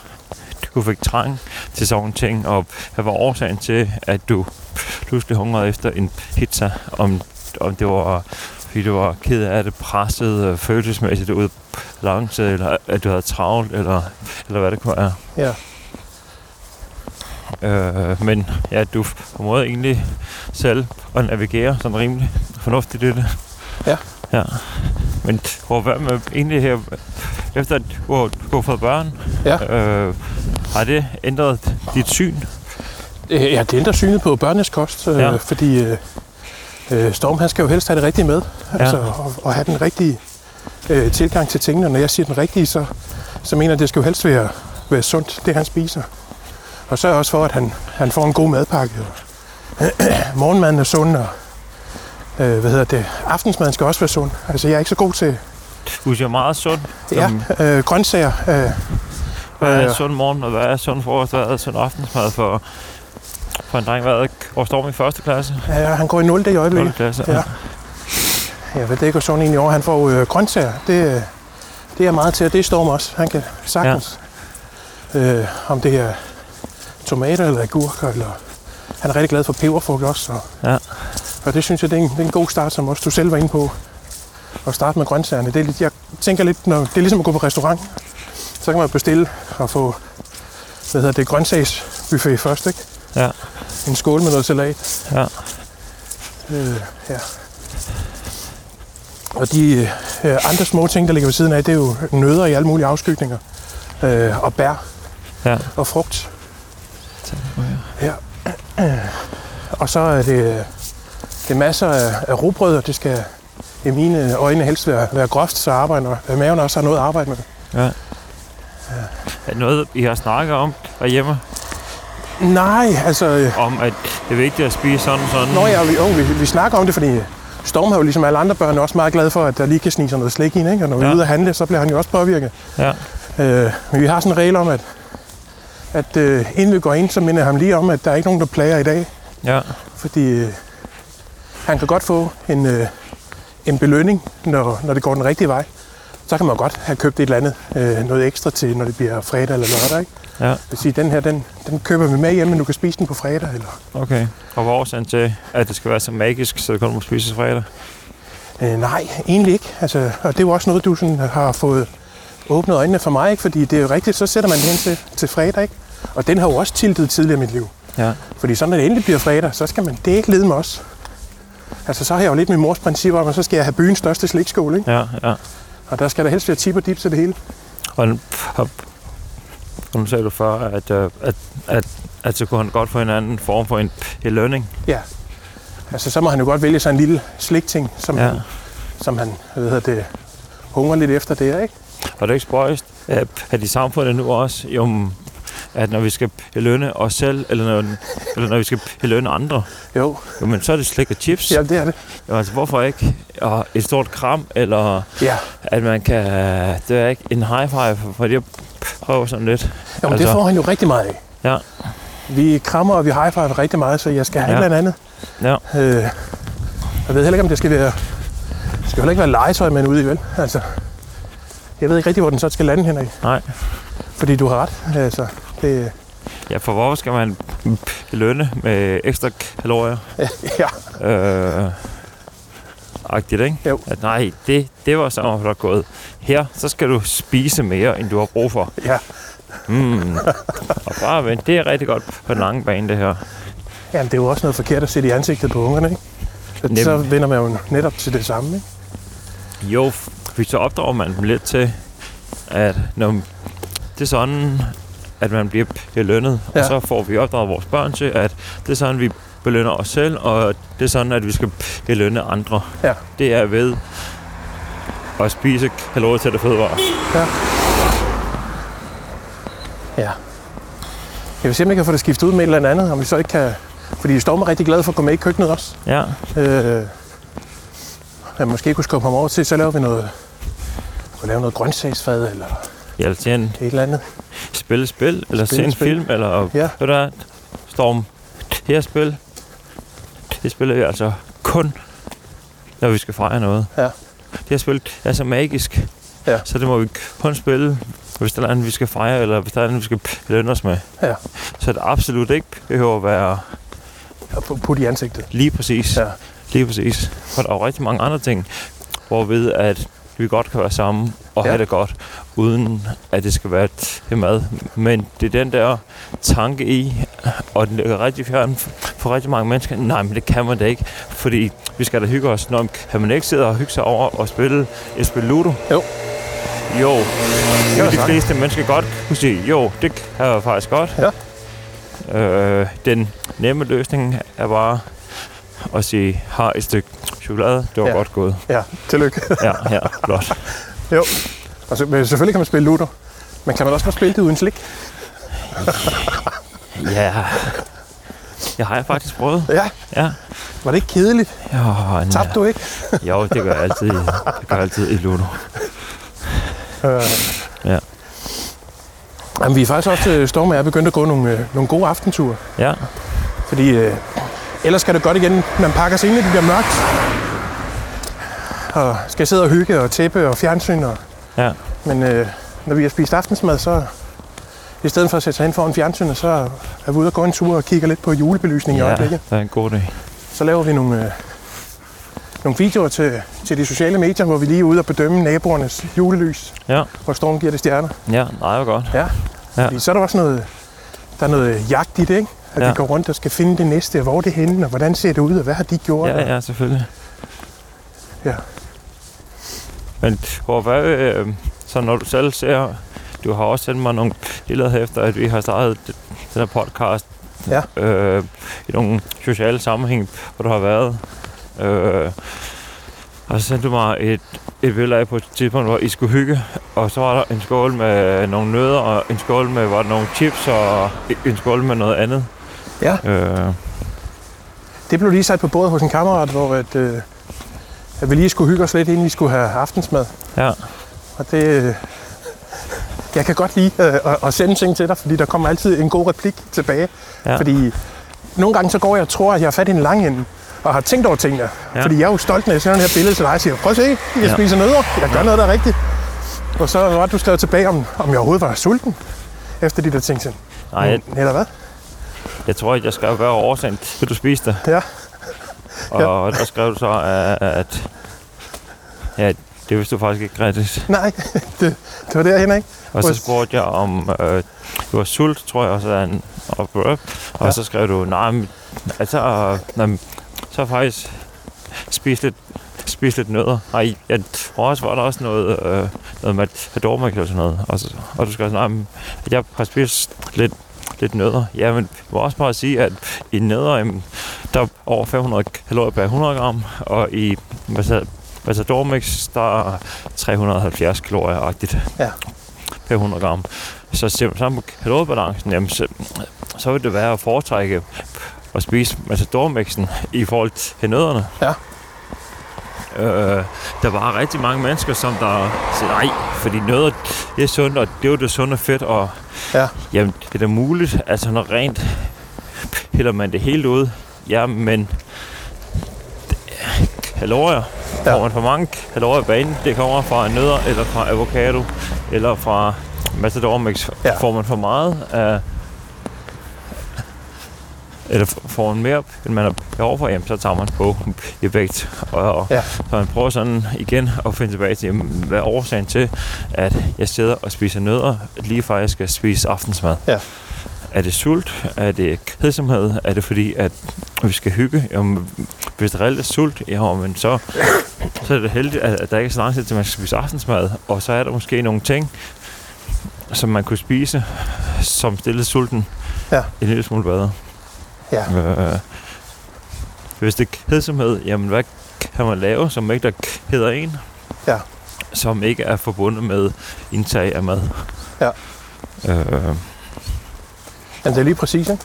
du fik trang til sådan nogle ting, og hvad var årsagen til, at du pludselig hungrede efter en pizza, om, om det var fordi du var ked af det, presset øh, følelsesmæssigt ud balance, eller at du havde travlt, eller, eller hvad det kunne være. ja. Øh, men ja, du formåede egentlig selv at navigere sådan rimelig fornuftigt i det. Ja. Ja. Men hvor hvad med egentlig her, efter at du har, du har fået børn, Ja. øh, har det ændret dit syn? Øh, Ja, det ændrer synet på børnenes kost, øh, Ja. fordi øh, øh, Storm han skal jo helst have det rigtige med, Ja. altså, og, og have den rigtige øh, tilgang til tingene. Når jeg siger den rigtige, så, så mener jeg, at det skal jo helst være, være sundt, det han spiser. Og sørg også for, at han, han får en god madpakke. Og, (clears throat) morgenmaden er sund, og øh, hvad hedder det, aftensmaden skal også være sund. Altså, jeg er ikke så god til Du er meget sund. ja, Som- øh, grøntsager. Øh, Hvad er øh, sund morgen, og hvad er sund frokost, hvad er sund aftensmad for, for en dreng, hvad er hvor står i første klasse? ja, han går i 0. i 0. øjeblikket. klasse. Ja. Jeg ved det ikke, sådan en i år. Han får øh, grøntsager. Det, øh, det er meget til, og det er Storm også. Han kan sagtens. Ja. Øh, om det er tomater eller agurker. Eller, han er rigtig glad for peberfrugt også. Så. Ja. Og det synes jeg, det er, en, det er en god start, som også du selv var inde på. At starte med grøntsagerne. Det er lidt, jeg tænker lidt, når, det er ligesom at gå på restaurant. Så kan man bestille og få hvad hedder det, grøntsagsbuffet først, ikke? Ja. En skål med noget salat. Ja. Øh, ja. Og de øh, andre små ting, der ligger ved siden af, det er jo nødder i alle mulige afskygninger. Øh, og bær Ja. og frugt. Ja. Og så er det, det er masser af, af rugbrød, og det skal i mine øjne helst være, være groft, så arbejder, maven også har noget at arbejde med. Ja. Er det noget, I har snakket om derhjemme? Nej, altså... øh, Om, at det er vigtigt at spise sådan og sådan? Nå ja, vi, jo, vi, vi snakker om det, fordi Storm er jo ligesom alle andre børn også meget glad for, at der lige kan snige sig noget slik ind, ikke? Og når vi Ja. er ude at handle, så bliver han jo også påvirket. Ja. Øh, men vi har sådan en regel om, at, at øh, inden vi går ind, så minder jeg ham lige om, at der er ikke nogen, der plager i dag. Ja. Fordi øh, han kan godt få en, øh, en belønning, når, når det går den rigtige vej. Så kan man godt have købt et eller andet, øh, noget ekstra til, når det bliver fredag eller lørdag. Ikke? Ja. Det vil sige, den her, den, den køber vi med hjem, men du kan spise den på fredag. Eller, Okay. Og hvor årsagen til, at det skal være så magisk, så det kun må spises fredag? øh, nej, egentlig ikke. Altså, og det er jo også noget, du sådan har fået åbnet øjnene for mig, ikke? fordi det er jo rigtigt, så sætter man den hen til, til fredag. Ikke? Og den har jo også tiltet tidligere i mit liv. Ja. Fordi så når det endelig bliver fredag, så skal man det ikke lede med os. Altså så har jeg jo lidt min mors princip om, at så skal jeg have byens største slikskål, ikke? Ja, ja. Og der skal der helst være tip og dip til det hele. Og, nu sagde du før, at, øh, at, at, at så kunne han godt få en anden form for en belønning. Ja. Altså så må han jo godt vælge sig en lille slikting, som, Ja. ja. som han hvad hedder det, hungrer lidt efter det, ikke? Og det er ikke spøjst, at, i samfundet nu også, jo, at når vi skal belønne os selv, eller når, eller når vi skal belønne andre, Jo, jo, men så er det slik og chips. ja, det er det. Jo, altså, hvorfor ikke? Og et stort kram, eller Ja, at man kan, det er ikke en high five, for det prøver sådan lidt. jo, men Altså- det får han jo rigtig meget af. Ja. Vi krammer, og vi high five rigtig meget, så jeg skal have Ja. eller andet. Ja. Øh, jeg ved heller ikke, om det skal være... Det skal heller ikke være legetøj med ude i, vel? Altså, jeg ved ikke rigtig, hvor den så skal lande, Henrik. Nej. Fordi du har ret. Altså, det, Ja, for hvorfor skal man belønne med ekstra kalorier? ja, Øh, agtigt, ikke? Jo. At nej, det, det var så flot gået. Her, så skal du spise mere, end du har brug for. ja. Mm. Og bare vent, det er rigtig godt på den lange bane, det her. Jamen, det er jo også noget forkert at sætte i ansigtet på ungerne, ikke? Så, så vender man jo netop til det samme, ikke? Jo, for så opdrager man dem lidt til, at når det er sådan, at man bliver belønnet, ja. Ja. og så får vi opdraget vores børn til, at det er sådan, vi belønner os selv, og det er sådan, at vi skal belønne andre. Ja. Det er ved at spise kalorier til det fødevarer. Ja. Jeg vil se, om jeg kan få det skiftet ud med et eller andet, om vi så ikke kan... Fordi står mig rigtig glad for at gå med i køkkenet også. Ja, Øh, jeg måske kunne skubbe ham over til, så laver vi noget... Kunne lave noget grøntsagsfad eller ja til en et eller andet. spille spil, eller se Spille en spil. film, eller Ja. ved du hvad, Storm, her spil, det spiller vi altså kun, når vi skal fejre noget. Ja. Det her spil er så magisk, Ja. så det må vi kun spille, hvis der er andet, vi skal fejre, eller hvis der er andet, vi skal belønne os med. Ja. Så det absolut ikke behøver at være pu- putte i ansigtet. lige præcis. Ja. Lige præcis. For der er jo rigtig mange andre ting, hvorved at vi godt kan være sammen og Ja. have det godt, uden at det skal være til mad. Men det er den der tanke i, og den ligger rigtig fjern for rigtig mange mennesker. Nej, men det kan man da ikke, fordi vi skal da hygge os. Når kan man ikke sidde og hygge sig over og spille et spil Ludo? Jo. Jo, det de fleste mennesker godt kunne sige, jo, det kan jeg faktisk godt. Ja. Øh, den nemme løsning er bare at sige, har et stykke chokolade, det var Ja. godt gået. Ja, tillykke. (laughs) Ja, ja, flot. (laughs) jo. Og så, men selvfølgelig kan man spille Ludo. Men kan man også godt spille det uden slik? (laughs) Ja, jeg har jeg faktisk prøvet. Ja. Ja. Var det ikke kedeligt? Jo, nej. Tabte du ikke? Jo, det gør jeg altid. Det gør jeg altid i Ludo. Øh. Ja. Jamen, vi er faktisk også til Storm er begyndt at gå nogle, øh, nogle gode aftenture. Ja, Fordi øh, ellers skal det godt igen, man pakker sig ind, det bliver mørkt. Og skal sidde og hygge og tæppe og fjernsyn. Og, ja, men øh, når vi har spist aftensmad, så i stedet for at sætte sig hen foran fjernsynet, så er vi ude og gå en tur og kigger lidt på julebelysningen i ja, øjeblikket. det er en god dag. Så laver vi nogle, øh, nogle videoer til, til de sociale medier, hvor vi lige er ude og bedømme naboernes julelys, Ja, hvor Storm giver det stjerner. ja, nej, hvor godt. Ja. Ja. Fordi så er der også noget, der er noget jagt i det, ikke? At ja. Vi går rundt og skal finde det næste, og hvor er det henne, og hvordan ser det ud, og hvad har de gjort? Ja, ja, selvfølgelig. Ja. Men hvor, hvad, øh, så når du selv ser, du har også sendt mig nogle billeder efter, at vi har startet den her podcast Ja. øh, i nogle sociale sammenhæng, hvor du har været. Øh, og så sendte du mig et, et billede af på et tidspunkt, hvor I skulle hygge, og så var der en skål med nogle nødder, og en skål med var der nogle chips, og en skål med noget andet. Ja. Øh, Det blev lige sat på bordet hos en kammerat, hvor at, øh, at vi lige skulle hygge os lidt, inden vi skulle have aftensmad. ja, Og det... Øh, jeg kan godt lide øh, at, at sende ting til dig, fordi der kommer altid en god replik tilbage. ja, Fordi nogle gange så går jeg og tror, at jeg har fat i en lang ende, og har tænkt over tingene. Ja. Fordi jeg er jo stolt, når jeg sender det her billede til dig og siger, prøv at se, jeg Ja. spiser nødder, jeg gør noget, der er rigtigt. Og så var du skrevet tilbage, om, om jeg overhovedet var sulten, efter de der ting. Sådan, nej, "Mm, Eller hvad? Jeg tror ikke, jeg skrev, hvad var årsagen til, at du spiste det. Ja. Og der skrev du så, at, at ja, det vidste du faktisk ikke rigtigt. Nej, (laughs) det, det var derhen, ikke? Og så spurgte jeg om, øh, du var sult, tror jeg, og så, en, og, og Ja. ja. så skrev du, nej, men, altså, øh, nej, så faktisk spist lidt, spist lidt nødder. Nej, jeg tror også, var der også noget, øh, noget med adormik eller sådan noget. Og, så, og du skrev, nej, men, jeg har spist lidt, lidt nødder. Ja, men jeg må også bare sige, at i nødder, der er over 500 kalorier per 100 gram, og i Matador Mix, der er 370 kalorier-agtigt Ja. per 100 gram. Så sammen på kaloriebalancen, jamen, så, så vil det være at foretrække at spise Matador-mixen i forhold til nødderne. Ja. Øh, der var rigtig mange mennesker, som der siger, nej, fordi det er sundt, og det er jo det sunde fedt, og Ja. jamen, det er da muligt, altså når rent hælder man det helt ud, ja, men kalorier, Ja. får man for mange kalorier i banen, det kommer fra nødder, eller fra avocado, eller fra Matador Mix, Ja. får man for meget af eller får man mere, end man har behov for, jamen, så tager man på vægt. Og, og Ja. så man prøver sådan igen at finde tilbage til, jamen, hvad er årsagen til, at jeg sidder og spiser nødder, lige før jeg skal spise aftensmad. Ja. Er det sult? Er det kedsomhed? Er det fordi, at vi skal hygge? Jamen, hvis det reelt er sult, ja, men så, så er det heldigt, at, at der ikke er så lang tid til, man skal spise aftensmad. Og så er der måske nogle ting, som man kunne spise, som stillede sulten Ja. en lille smule bedre. Ja. Øh, hvis det er kedsomhed, jamen hvad kan man lave, som ikke der keder en? Ja. Som ikke er forbundet med indtag af mad. Ja. Øh, Men det er lige præcis, ikke?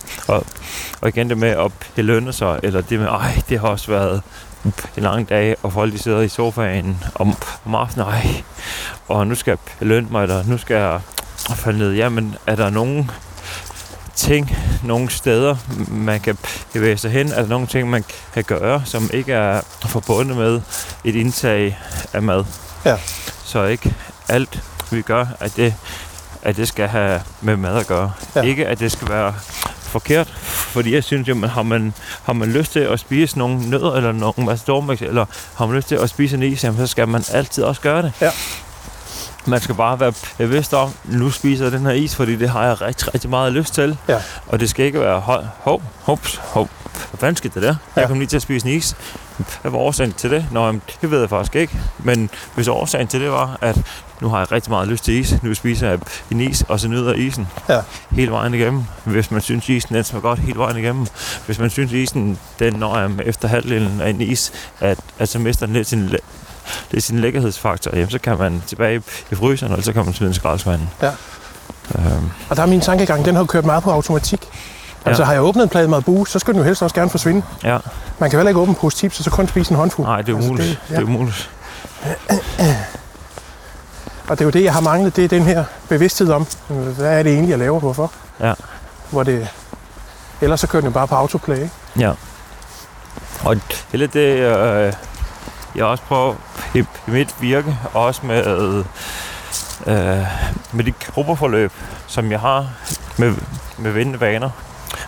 og igen det med at belønne sig, eller det med, ej, det har også været en lang dag, og folk de sidder i sofaen om, om aftenen, ej, og nu skal jeg belønne mig, eller nu skal jeg falde ned. Jamen, er der nogen ting, nogle steder, man kan bevæge sig hen? Der nogle ting, man kan gøre, som ikke er forbundet med et indtag af mad? Ja. Så ikke alt, vi gør, at det, at det skal have med mad at gøre. Ja. Ikke at det skal være forkert, fordi jeg synes jo, man, har, man, har man lyst til at spise nogle nødder eller nogle Macedormix, eller har man lyst til at spise en is, jamen, så skal man altid også gøre det. Ja. Man skal bare være bevidst om, nu spiser jeg den her is, fordi det har jeg rigtig, rigtig meget lyst til. Ja. Og det skal ikke være, hov, hov, hops, hov, hvad fanden skete det der? Ja. Jeg kom lige til at spise en is. Hvad var årsagen til det? Nå, jamen, det ved jeg faktisk ikke. Men hvis årsagen til det var, at nu har jeg rigtig meget lyst til is, nu spiser jeg en is, og så nyder isen Ja. hele vejen igennem. Hvis man synes, isen den smager godt hele vejen igennem. Hvis man synes, isen den når jeg efter halvdelen af en is, at, at så mister den lidt sin, læ- lidt sin lækkerhedsfaktor, jamen, så kan man tilbage i fryseren, eller så kan man smide en skraldespanden. Ja. Øhm, Og der er min tankegang, den har kørt meget på automatik. Ja. Altså har jeg åbnet en plade mad bue, så skal den jo helst også gerne forsvinde. ja, Man kan vel ikke åbne en pose chips, og så kun spise en håndfuld. nej, det er Altså, umuligt. det- Det, det er umuligt. (clears throat) Og det er jo det, jeg har manglet, det er den her bevidsthed om, hvad er det egentlig, jeg laver, hvorfor. Ja. Hvor det, ellers så kører den jo bare på autoplay, ikke? Ja. Og det er lidt det, øh, jeg også prøver i, i mit virke, også med, øh, med de gruppeforløb, som jeg har med, med vennevaner.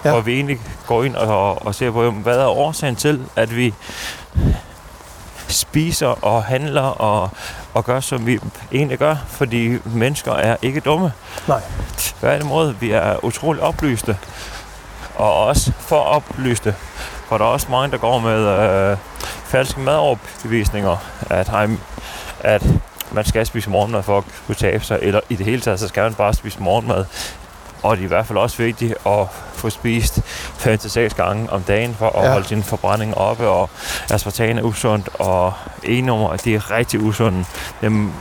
Ja. Hvor vi egentlig går ind og, og ser på, hvad er årsagen til, at vi spiser og handler og, og gør, som vi egentlig gør. Fordi mennesker er ikke dumme. Nej. Tværtimod, vi er utrolig oplyste. Og også for oplyste. For der er også mange, der går med øh, falske madoverbevisninger. At, ej, at man skal spise morgenmad for at kunne tabe sig. Eller i det hele taget, så skal man bare spise morgenmad. Og det er i hvert fald også vigtigt at få spist 5-6 gange om dagen for at Ja. holde sin forbrænding oppe. Og aspartam er usundt, og E-nummer, det er rigtig usundt. Dem,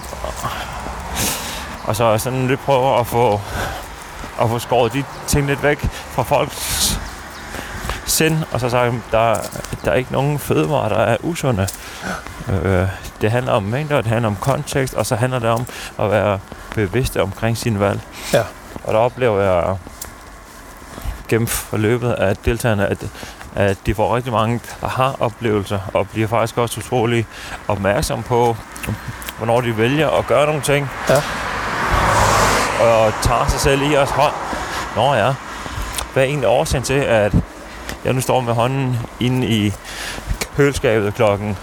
og så sådan lidt prøver at få, at få skåret de ting lidt væk fra folks sind, og så sagt, der, der er ikke nogen fødevarer, der er usunde. Øh, det handler om mængder, det handler om kontekst, og så handler det om at være bevidste omkring sin valg. Ja. Og der oplever jeg gennem forløbet af deltagerne, at, at de får rigtig mange aha-oplevelser, og bliver faktisk også utrolig opmærksom på, hvornår de vælger at gøre nogle ting. Ja. Og tager sig selv i os hånd. Nå ja, hvad er egentlig årsagen til, at jeg nu står med hånden inde i køleskabet klokken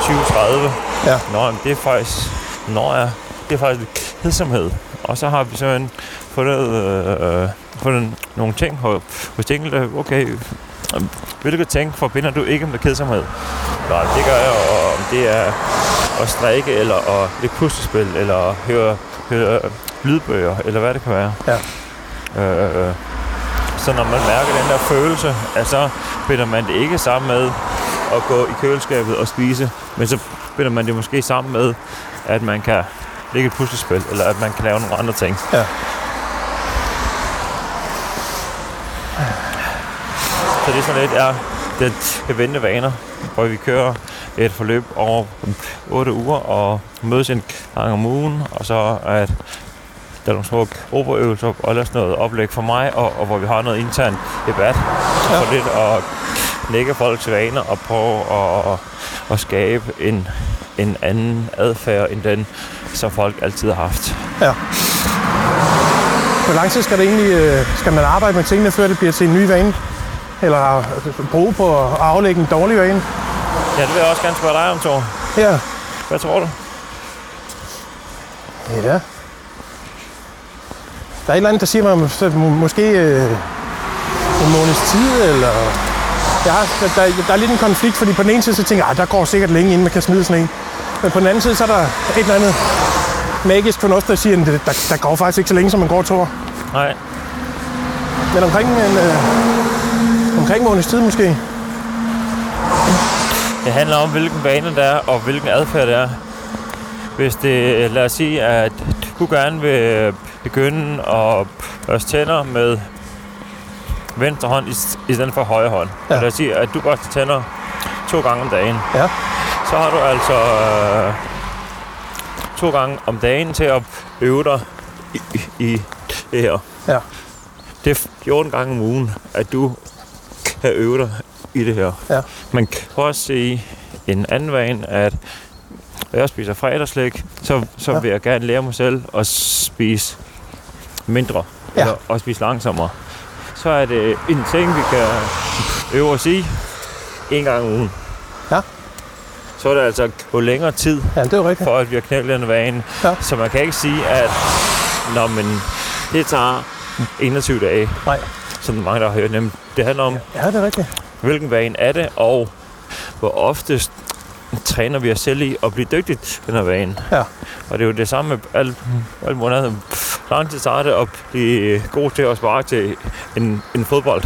20.30? Ja. Nå, jamen, det er faktisk... Nå ja, det er faktisk lidt kedsomhed. Og så har vi så en, fundet, øh, fundet nogle ting hos, enkelte. Okay, hvilke ting forbinder du ikke med kedsomhed? Nå, det gør jeg, og om det er at strække, eller at lægge puslespil, eller høre, høre lydbøger, eller hvad det kan være. Ja. Øh, så når man mærker den der følelse, at så binder man det ikke sammen med at gå i køleskabet og spise, men så binder man det måske sammen med, at man kan lægge et puslespil, eller at man kan lave nogle andre ting. Ja. Så det er sådan lidt, er det er vente vaner, hvor vi kører et forløb over 8 uger og mødes en gang om ugen, og så at der er nogle små gruppeøvelser og ellers noget oplæg for mig, og, og hvor vi har noget intern debat. Ja. Ja. For lidt at lægge folks vaner og prøve at, at, at skabe en, en anden adfærd end den, som folk altid har haft. Hvor lang tid skal, det egentlig, øh, skal man arbejde med tingene, før det bliver til en ny vane? Eller bruge på at aflægge en dårlig vane? Ja, det vil jeg også gerne spørge dig om, Thor. Ja. Hvad tror du? Ja. Der er et eller andet, der siger mig, så må, måske øh, en måneds tid, eller... Ja, der, der, der, er lidt en konflikt, fordi på den ene side, så tænker jeg, "Ej, der går sikkert længe, inden man kan smide sådan en. Men på den anden side, så er der et eller andet magisk fornuft, der siger, at der, der går faktisk ikke så længe, som man går to år. Nej, Men omkring en, øh, omkring måneds tid måske. Det handler om, hvilken vane det er, og hvilken adfærd det er. Hvis det, lad os sige, at du gerne vil begynde at børste tænder med venstre hånd i, i stedet for højre hånd. Ja. Lad os sige, at du børster tænder to gange om dagen. Ja. Så har du altså øh, to gange om dagen til at øve dig i, i, i det her. Ja. Det er 14 gange om ugen, at du kan øve dig i det her. Ja. Man kan også se en anden vane, at når jeg spiser fredagslæg, så, så Ja. vil jeg gerne lære mig selv at spise mindre. Ja. Eller at spise langsommere. Så er det en ting, vi kan øve os i en gang om ugen. Ja. Så er det altså på længere tid, Ja, det er rigtigt. for at vi har knælt den vane. Ja. Så man kan ikke sige, at når men det tager 21 dage, Nej. som mange der har hørt. Jamen, det handler om, Ja, det er rigtigt. hvilken vane er det, og hvor oftest træner vi os selv i at blive dygtig til den her vane. Ja. Og det er jo det samme med alt, alt muligt andet. Lang tid tager det at blive god til at spare til en, en fodbold.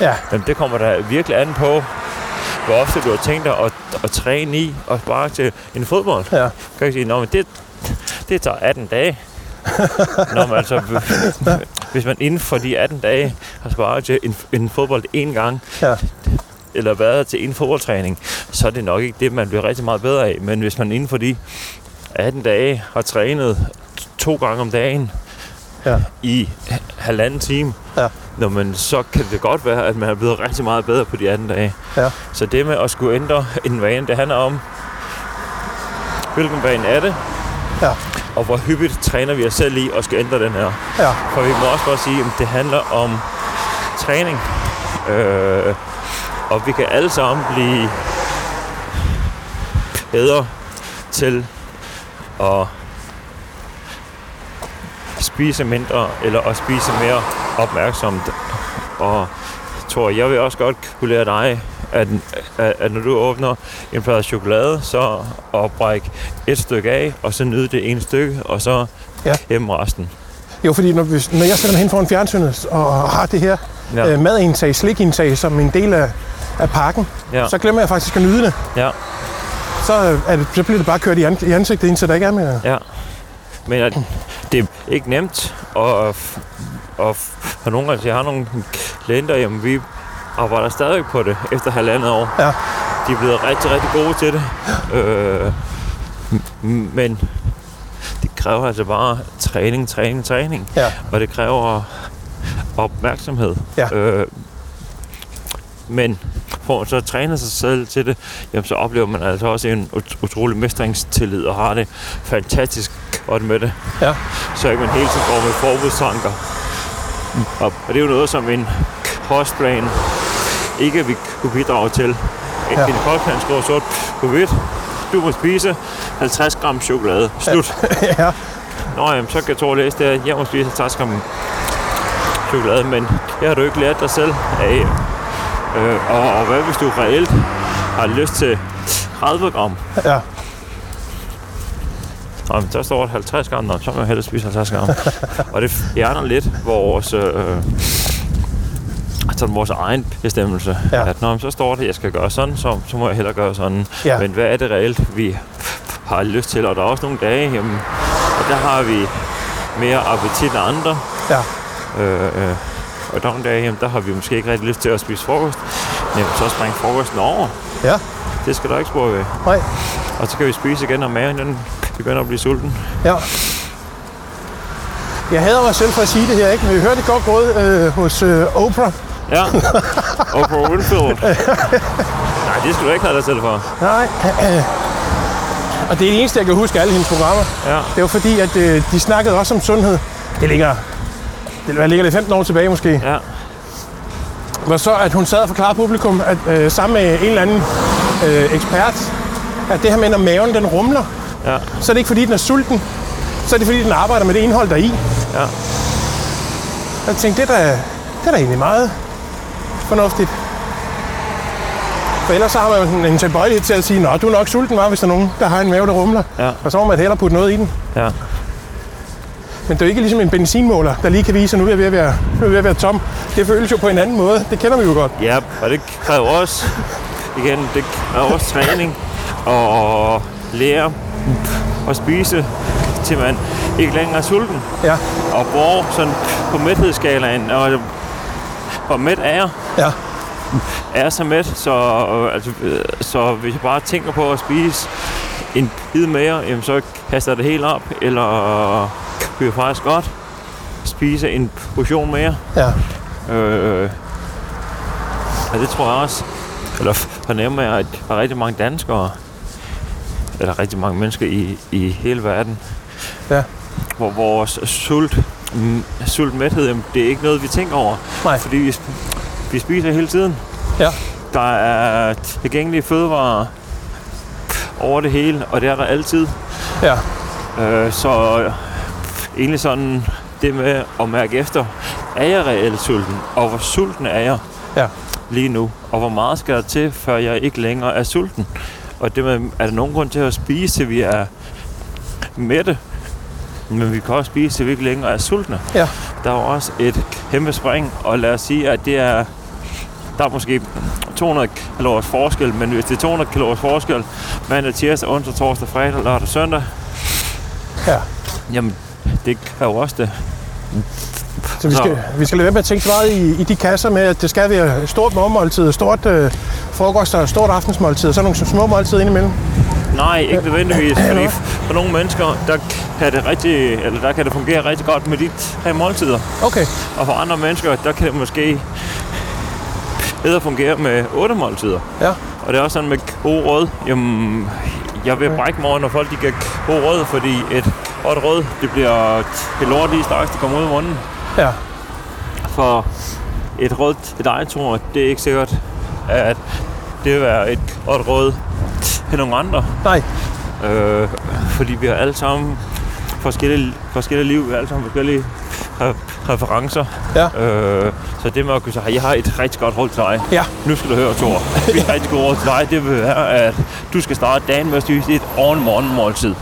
Ja, Jamen, det kommer der virkelig an på, hvor ofte du har tænkt dig at, at træne i og spare til en fodbold. ja. Kan jeg sige, Nå, men det, det tager 18 dage. (laughs) Nå, men altså, hvis man inden for de 18 dage har sparet til en, en fodbold én gang, Ja. Eller været til en fodboldtræning, så er det nok ikke det, man bliver rigtig meget bedre af. Men hvis man inden for de 18 dage har trænet to gange om dagen Ja. i halvanden time, Ja. Nå, men så kan det godt være, at man er blevet rigtig meget bedre på de 18 dage. Ja. Så det med at skulle ændre en vane, det handler om, hvilken vane er det, Ja. og hvor hyppigt træner vi os selv i at skal ændre den her. Ja. For vi må også godt sige, at det handler om træning. Øh, og vi kan alle sammen blive bedre til at spise mindre, eller at spise mere opmærksomt. Og tror jeg vil også godt kunne lære dig, at, at, at når du åbner en plade chokolade, så at brække et stykke af, og så nyde det ene stykke, og så Ja. hjemme resten. Jo, fordi når, hvis, når jeg sætter mig hen foran fjernsynet og har det her ja. øh, madindtag, slikindtag som en del af, af pakken, Ja. så glemmer jeg faktisk at nyde det. Ja. Så, øh, er det, så bliver det bare kørt i, an, i ansigtet, indtil der ikke er mere. Ja, men at det er ikke nemt, og, og, og nogle gange, jeg har nogle klienter, jamen vi arbejder stadig på det efter halvandet år. Ja. De er blevet rigtig, rigtig gode til det. Øh, m- men det kræver altså bare træning, træning, træning. Ja. Og det kræver opmærksomhed. Ja. Øh, men for at så træne sig selv til det, jamen så oplever man altså også en ut- utrolig mestringstillid og har det fantastisk godt med det. Ja. Så ikke man hele tiden går med forbudstanker. Og, og det er jo noget, som en kostplan ikke vil kunne bidrage til. En, Ja. en kostplan skriver sort på hvidt. Du må spise 50 gram chokolade. Slut. (laughs) ja. Nå, jamen, så kan Thor læse det, jeg må spise 50 gram chokolade, men det har du ikke lært dig selv af. Øh, og, og hvad hvis du reelt har lyst til 30 gram? ja. Nå, men der står 50 gram, nå, så må jeg hellere spise 50 gram. (laughs) og det fjerner lidt vores, øh, altså vores egen bestemmelse. Ja. At når så står det, at jeg skal gøre sådan, så, så må jeg hellere gøre sådan. Ja. Men hvad er det reelt, vi har lyst til? Og der er også nogle dage, jamen, og der har vi mere appetit end andre. Ja. Øh, øh, og dage, jamen, der har vi måske ikke rigtig lyst til at spise frokost. Jamen, så spring frokosten over. Ja. Det skal der ikke spore ved. Nej. Og så kan vi spise igen, når maven den begynder at blive sulten. Ja. Jeg hader mig selv for at sige det her, ikke? Men vi hørte et godt råd øh, hos øh, Oprah. Ja. Oprah Winfield. Nej, det skal du ikke have dig selv for. Nej. Og det er det eneste, jeg kan huske af alle hendes programmer. Ja. Det var fordi, at øh, de snakkede også om sundhed. Det ligger, det ligger lidt 15 år tilbage måske. Ja. Hvor så, at hun sad og forklarede publikum, at øh, sammen med en eller anden øh, ekspert, at det her med, når maven den rumler, Ja. så er det ikke fordi, den er sulten. Så er det fordi, den arbejder med det indhold, der er i. Ja. Jeg tænkte, det er da, det er da egentlig meget fornuftigt. For ellers så har man sådan en tilbøjelighed til at sige, Nå, du er nok sulten, var, hvis der er nogen, der har en mave, der rumler. Ja. Og så må man hellere putte noget i den. Ja. Men det er jo ikke ligesom en benzinmåler, der lige kan vise, at nu er jeg ved at være, nu er ved at være tom. Det føles jo på en anden måde. Det kender vi jo godt. Ja, og det kræver også, igen, det kræver også træning og lære at spise, til man ikke længere er sulten. Ja, Og hvor sådan på mæthedsskalaen, og hvor mæt er jeg, ja, er så mæt, så, altså, så hvis jeg bare tænker på at spise en bid mere, jamen, så kaster jeg det helt op, eller kunne jeg faktisk godt spise en portion mere. ja. Øh, og det tror jeg også, eller fornemmer jeg, at der er rigtig mange danskere, eller rigtig mange mennesker i, i hele verden, Ja. hvor vores sult sult mæthed, det er ikke noget, vi tænker over. Nej. Fordi vi, vi spiser hele tiden. Ja. Der er tilgængelige fødevarer over det hele, og det er der altid. Ja. Øh, så egentlig sådan det med at mærke efter, er jeg reelt sulten? Og hvor sulten er jeg Ja. lige nu? Og hvor meget skal der til, før jeg ikke længere er sulten? Og det med, er der nogen grund til at spise, til vi er mætte? Men vi kan også spise, til vi ikke længere er sultne. Ja. Der er jo også et kæmpe spring, og lad os sige, at det er der er måske 200 kalorier forskel, men hvis det er 200 kalorier forskel mandag, tirsdag, onsdag, torsdag, fredag, lørdag, søndag, Ja. jamen det jo også det. Så vi skal, vi skal lade være med at tænke meget i, i de kasser med, at det skal være stort morgenmåltid, stort øh, frokost og stort aftensmåltid, og så nogle små måltider indimellem. Nej, ikke nødvendigvis, fordi for nogle mennesker, der kan det rigtig, eller der kan det fungere rigtig godt med de tre måltider. Okay, Og for andre mennesker, der kan det måske bedre fungere med otte måltider. ja. Og det er også sådan med god råd. Jamen, jeg vil brække mig over, når folk de kan god råd, fordi et godt råd, det bliver et lort lige straks, det kommer ud af munden. Ja, For et råd til dig, tror det er ikke sikkert, at det vil være et godt råd til nogle andre. nej, Øh, fordi vi har alle sammen forskellige, forskellige liv, vi har alle sammen forskellige re- referencer. Ja. Øh, så det med at kunne sige, jeg har et rigtig godt råd til dig. Ja. Nu skal du høre, Thor. Mit rigtig godt råd til dig, det vil være, at du skal starte dagen med at spise et morgenmåltid.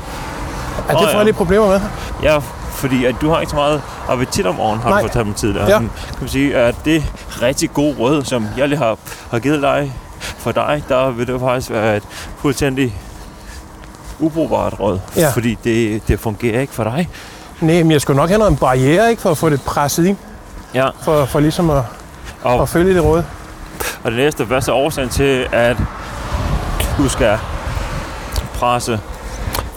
Er det får ja. lidt problemer med? Ja, fordi at du har ikke så meget appetit om morgenen, har Nej. du fortalt mig tidligere. Ja. Men Kan man sige, at det rigtig gode råd, som jeg lige har, har givet dig, for dig, der vil det faktisk være et fuldstændig ubrugbart råd. Ja. Fordi det, det fungerer ikke for dig. Nej, men jeg skulle nok have noget en barriere, ikke, for at få det presset ind, Ja, for, for ligesom at, og, at følge det råd. og det næste, hvad er så årsagen til, at du skal presse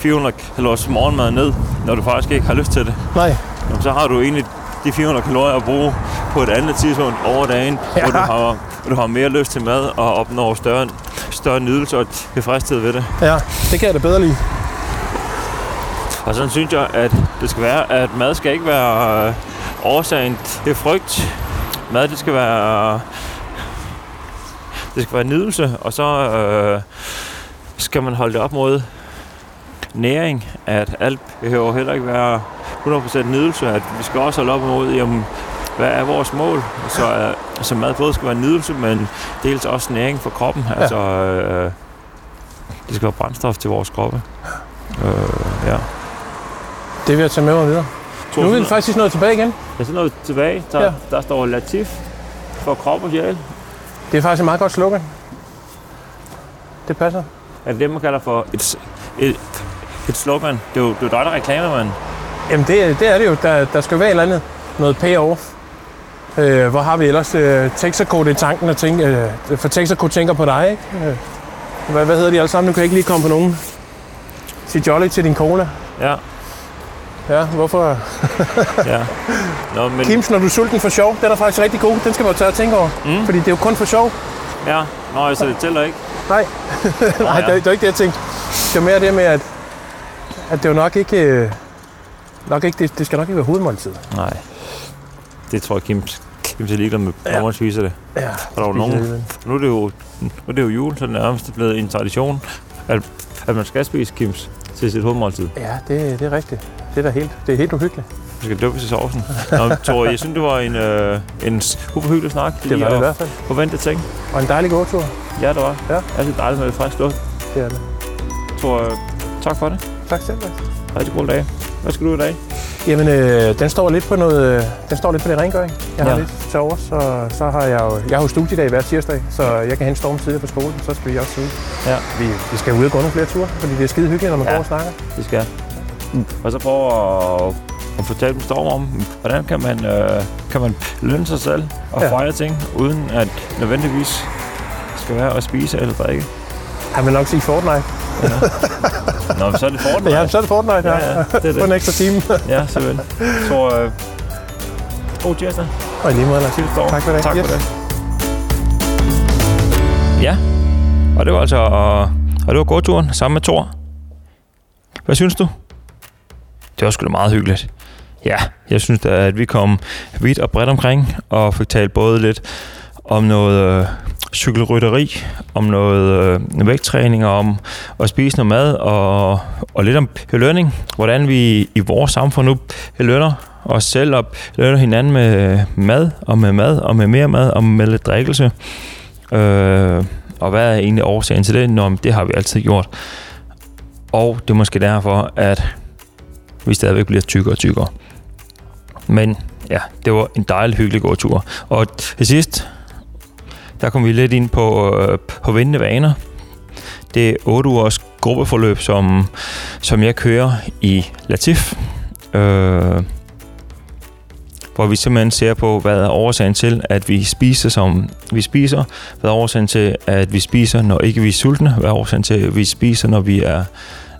400 kalorier morgenmad ned, når du faktisk ikke har lyst til det? Nej, Jamen, så har du egentlig de 400 kalorier at bruge på et andet tidspunkt over dagen, ja. Hvor, du har, hvor du har mere lyst til mad og opnår større, større nydelse og tilfredshed ved det. ja, det kan jeg da bedre lide. Og sådan synes jeg, at det skal være, at mad skal ikke være øh, årsagen til frygt. Mad, det skal være... Det skal være nydelse, og så øh, skal man holde det op mod næring, at alt behøver heller ikke være 100% nydelse, at vi skal også holde op mod, jamen, hvad er vores mål? Så, øh, så mad både skal være nydelse, men dels også næring for kroppen. Ja. Altså, øh, det skal være brændstof til vores kroppe. Øh, ja. Det vil jeg tage med mig videre. Nu er vi faktisk nået tilbage igen. Jeg er noget tilbage. Der, Ja. ja. der står Latif for krop og sjæl. Det er faktisk et meget godt slogan. Det passer. Er det det, man kalder for et, et, et slogan? Det er jo det er dig, der reklamer, mand. Jamen det, det er det jo. Der, der skal være et eller andet. Noget payoff. Øh, hvor har vi ellers øh, Texaco, det er tanken at tænke, øh, for Texaco tænker på dig, ikke? Øh, hvad, hvad hedder de alle sammen? Nu kan jeg ikke lige komme på nogen. Sig jolly til din cola. Ja, Ja, hvorfor? (laughs) ja. Nå, men, Kims, når du er sulten for sjov, den er faktisk rigtig god. Den skal man jo tage og tænke over. Mm. Fordi det er jo kun for sjov. ja. Nå, så det tæller ikke. Nej, (laughs) Nå, Nej, det, er- det er ikke det, jeg tænkte. Det er mere det med, at, at det er jo nok ikke... øh, Nok ikke det, det skal nok ikke være hovedmåltid. Nej. Det tror jeg, Kim, Kim er ligeglad med, Ja. man spiser det. Ja, Og der er nogen, nu er det jo, nu er det jo jul, så det er nærmest blevet en tradition, at, at man skal spise Kims til sit hovedmåltid. Ja, det, det er rigtigt. Det er da helt, det er helt uhyggeligt. Man skal dyppes i sovsen. Nå, Tore, jeg synes, det var en, øh, en super hyggelig snak. Det var det i hvert fald. Forvente ting. Og en dejlig gåtur. Ja, det var. Ja. Altid dejligt med frisk luft. Det er det. Tror, øh, tak for det. Tak selv. Mads. Rigtig god dag. Hvad skal du i dag? Jamen, øh, den står lidt på noget, øh, den står lidt på det rengøring. Jeg har Ja. lidt til over, så, så har jeg jo, jeg har jo studiedag hver tirsdag, så jeg kan hente storm tidligere på skolen, så skal vi også ud. Ja. Vi, vi skal ud og gå nogle flere ture, fordi det er skide hyggeligt, når man Ja. går og snakker. Det skal. Mm. Og så prøve at, at fortælle Storm om, hvordan kan man, øh, kan man lønne sig selv og ja. fejre ting, uden at nødvendigvis skal være at spise eller drikke. Han vil nok sige Fortnite. Nå, men så er det Fortnite. Ja, så er det Fortnite, ja. ja, ja, det er På en det. ekstra time. Ja, selvfølgelig. Så, øh, god tirsdag. Og i lige måde, Lars. Tak for det. Tak Yes. for det. Ja, og det var altså og det var gåturen sammen med Thor. Hvad synes du? Det var sgu da meget hyggeligt. ja, jeg synes da, at vi kom vidt og bredt omkring, og fik talt både lidt om noget øh, cykelrytteri, om noget øh, vægttræning, og om at spise noget mad, og, og lidt om belønning. Hvordan vi i vores samfund nu belønner os selv og belønner hinanden med mad, og med mad, og med mere mad, og med lidt drikkelse. Øh, og hvad er egentlig årsagen til det? Nå, det har vi altid gjort. Og det er måske derfor, at vi stadigvæk bliver tykkere og tykkere. Men ja, det var en dejlig hyggelig gåtur. Og til sidst, der kom vi lidt ind på, øh, på vindende vaner. Det er 8 ugers gruppeforløb, som, som jeg kører i Latif. Øh, hvor vi simpelthen ser på, hvad er årsagen til, at vi spiser, som vi spiser. Hvad er årsagen til, at vi spiser, når ikke vi er sultne. Hvad er årsagen til, at vi spiser, når vi er,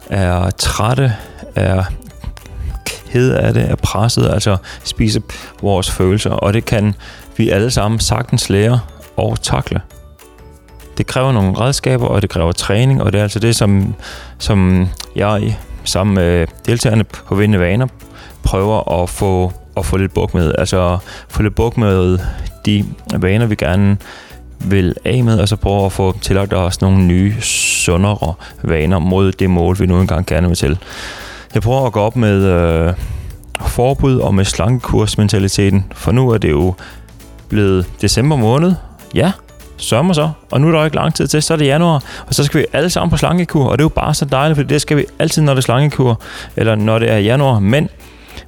er trætte, er ked af det, er presset, altså spise vores følelser. Og det kan vi alle sammen sagtens lære og takle. Det kræver nogle redskaber, og det kræver træning, og det er altså det, som, som jeg sammen med deltagerne på Vinde Vaner prøver at få, at få lidt buk med. Altså få lidt buk med de vaner, vi gerne vil af med, og så prøve at få tillagt os nogle nye, sundere vaner mod det mål, vi nu engang gerne vil til. Jeg prøver at gå op med øh, forbud og med slankekursmentaliteten, for nu er det jo blevet december måned. Ja, sommer så, og nu er der ikke lang tid til, så er det januar, og så skal vi alle sammen på slankekur, og det er jo bare så dejligt, for det skal vi altid, når det er slankekur, eller når det er januar, men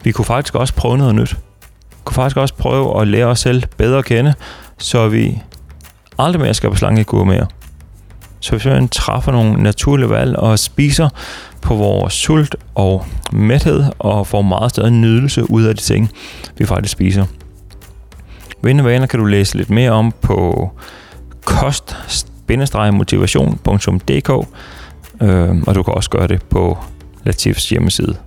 vi kunne faktisk også prøve noget nyt. Vi kunne faktisk også prøve at lære os selv bedre at kende, så vi aldrig mere skal på slankekur mere. Så vi simpelthen træffer nogle naturlige valg og spiser på vores sult og mæthed og får meget større nydelse ud af de ting, vi faktisk spiser. Vindevaner kan du læse lidt mere om på kost-motivation.dk øh, og du kan også gøre det på Latifs hjemmeside.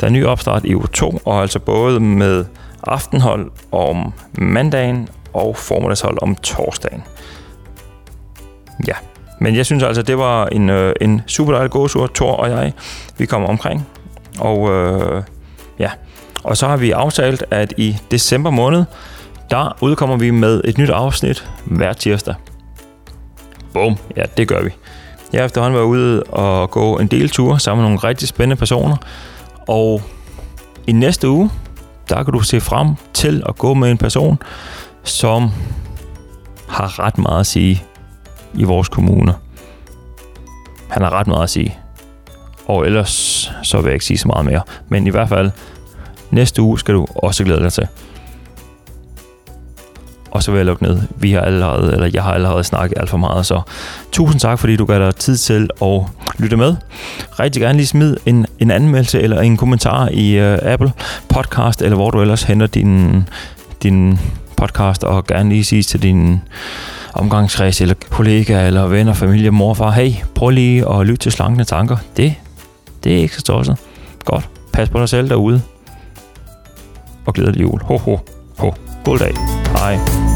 Der er ny opstart i uge 2, og altså både med aftenhold om mandagen og formiddagshold om torsdagen. Ja, men jeg synes altså, det var en, øh, en super dejlig gåsur, Thor og jeg. Vi kommer omkring. Og øh, ja, og så har vi aftalt, at i december måned, der udkommer vi med et nyt afsnit hver tirsdag. Bum, ja, det gør vi. Jeg har efterhånden været ude og gå en del ture sammen med nogle rigtig spændende personer. Og i næste uge, der kan du se frem til at gå med en person, som har ret meget at sige i vores kommune. Han har ret meget at sige. Og ellers så vil jeg ikke sige så meget mere. Men i hvert fald, næste uge skal du også glæde dig til. Og så vil jeg lukke ned. Vi har allerede, eller jeg har allerede snakket alt for meget, så tusind tak, fordi du gav dig tid til at lytte med. Rigtig gerne lige smid en, en anmeldelse eller en kommentar i uh, Apple Podcast, eller hvor du ellers henter din, din podcast, og gerne lige sige til din omgangskreds, eller kollega, eller venner, familie, mor, far, hey, prøv lige at lytte til slankende tanker. Det, det er ikke så tosset. Godt. Pas på dig selv derude. Og glædelig jul. Ho, ho, ho. God dag. Hej.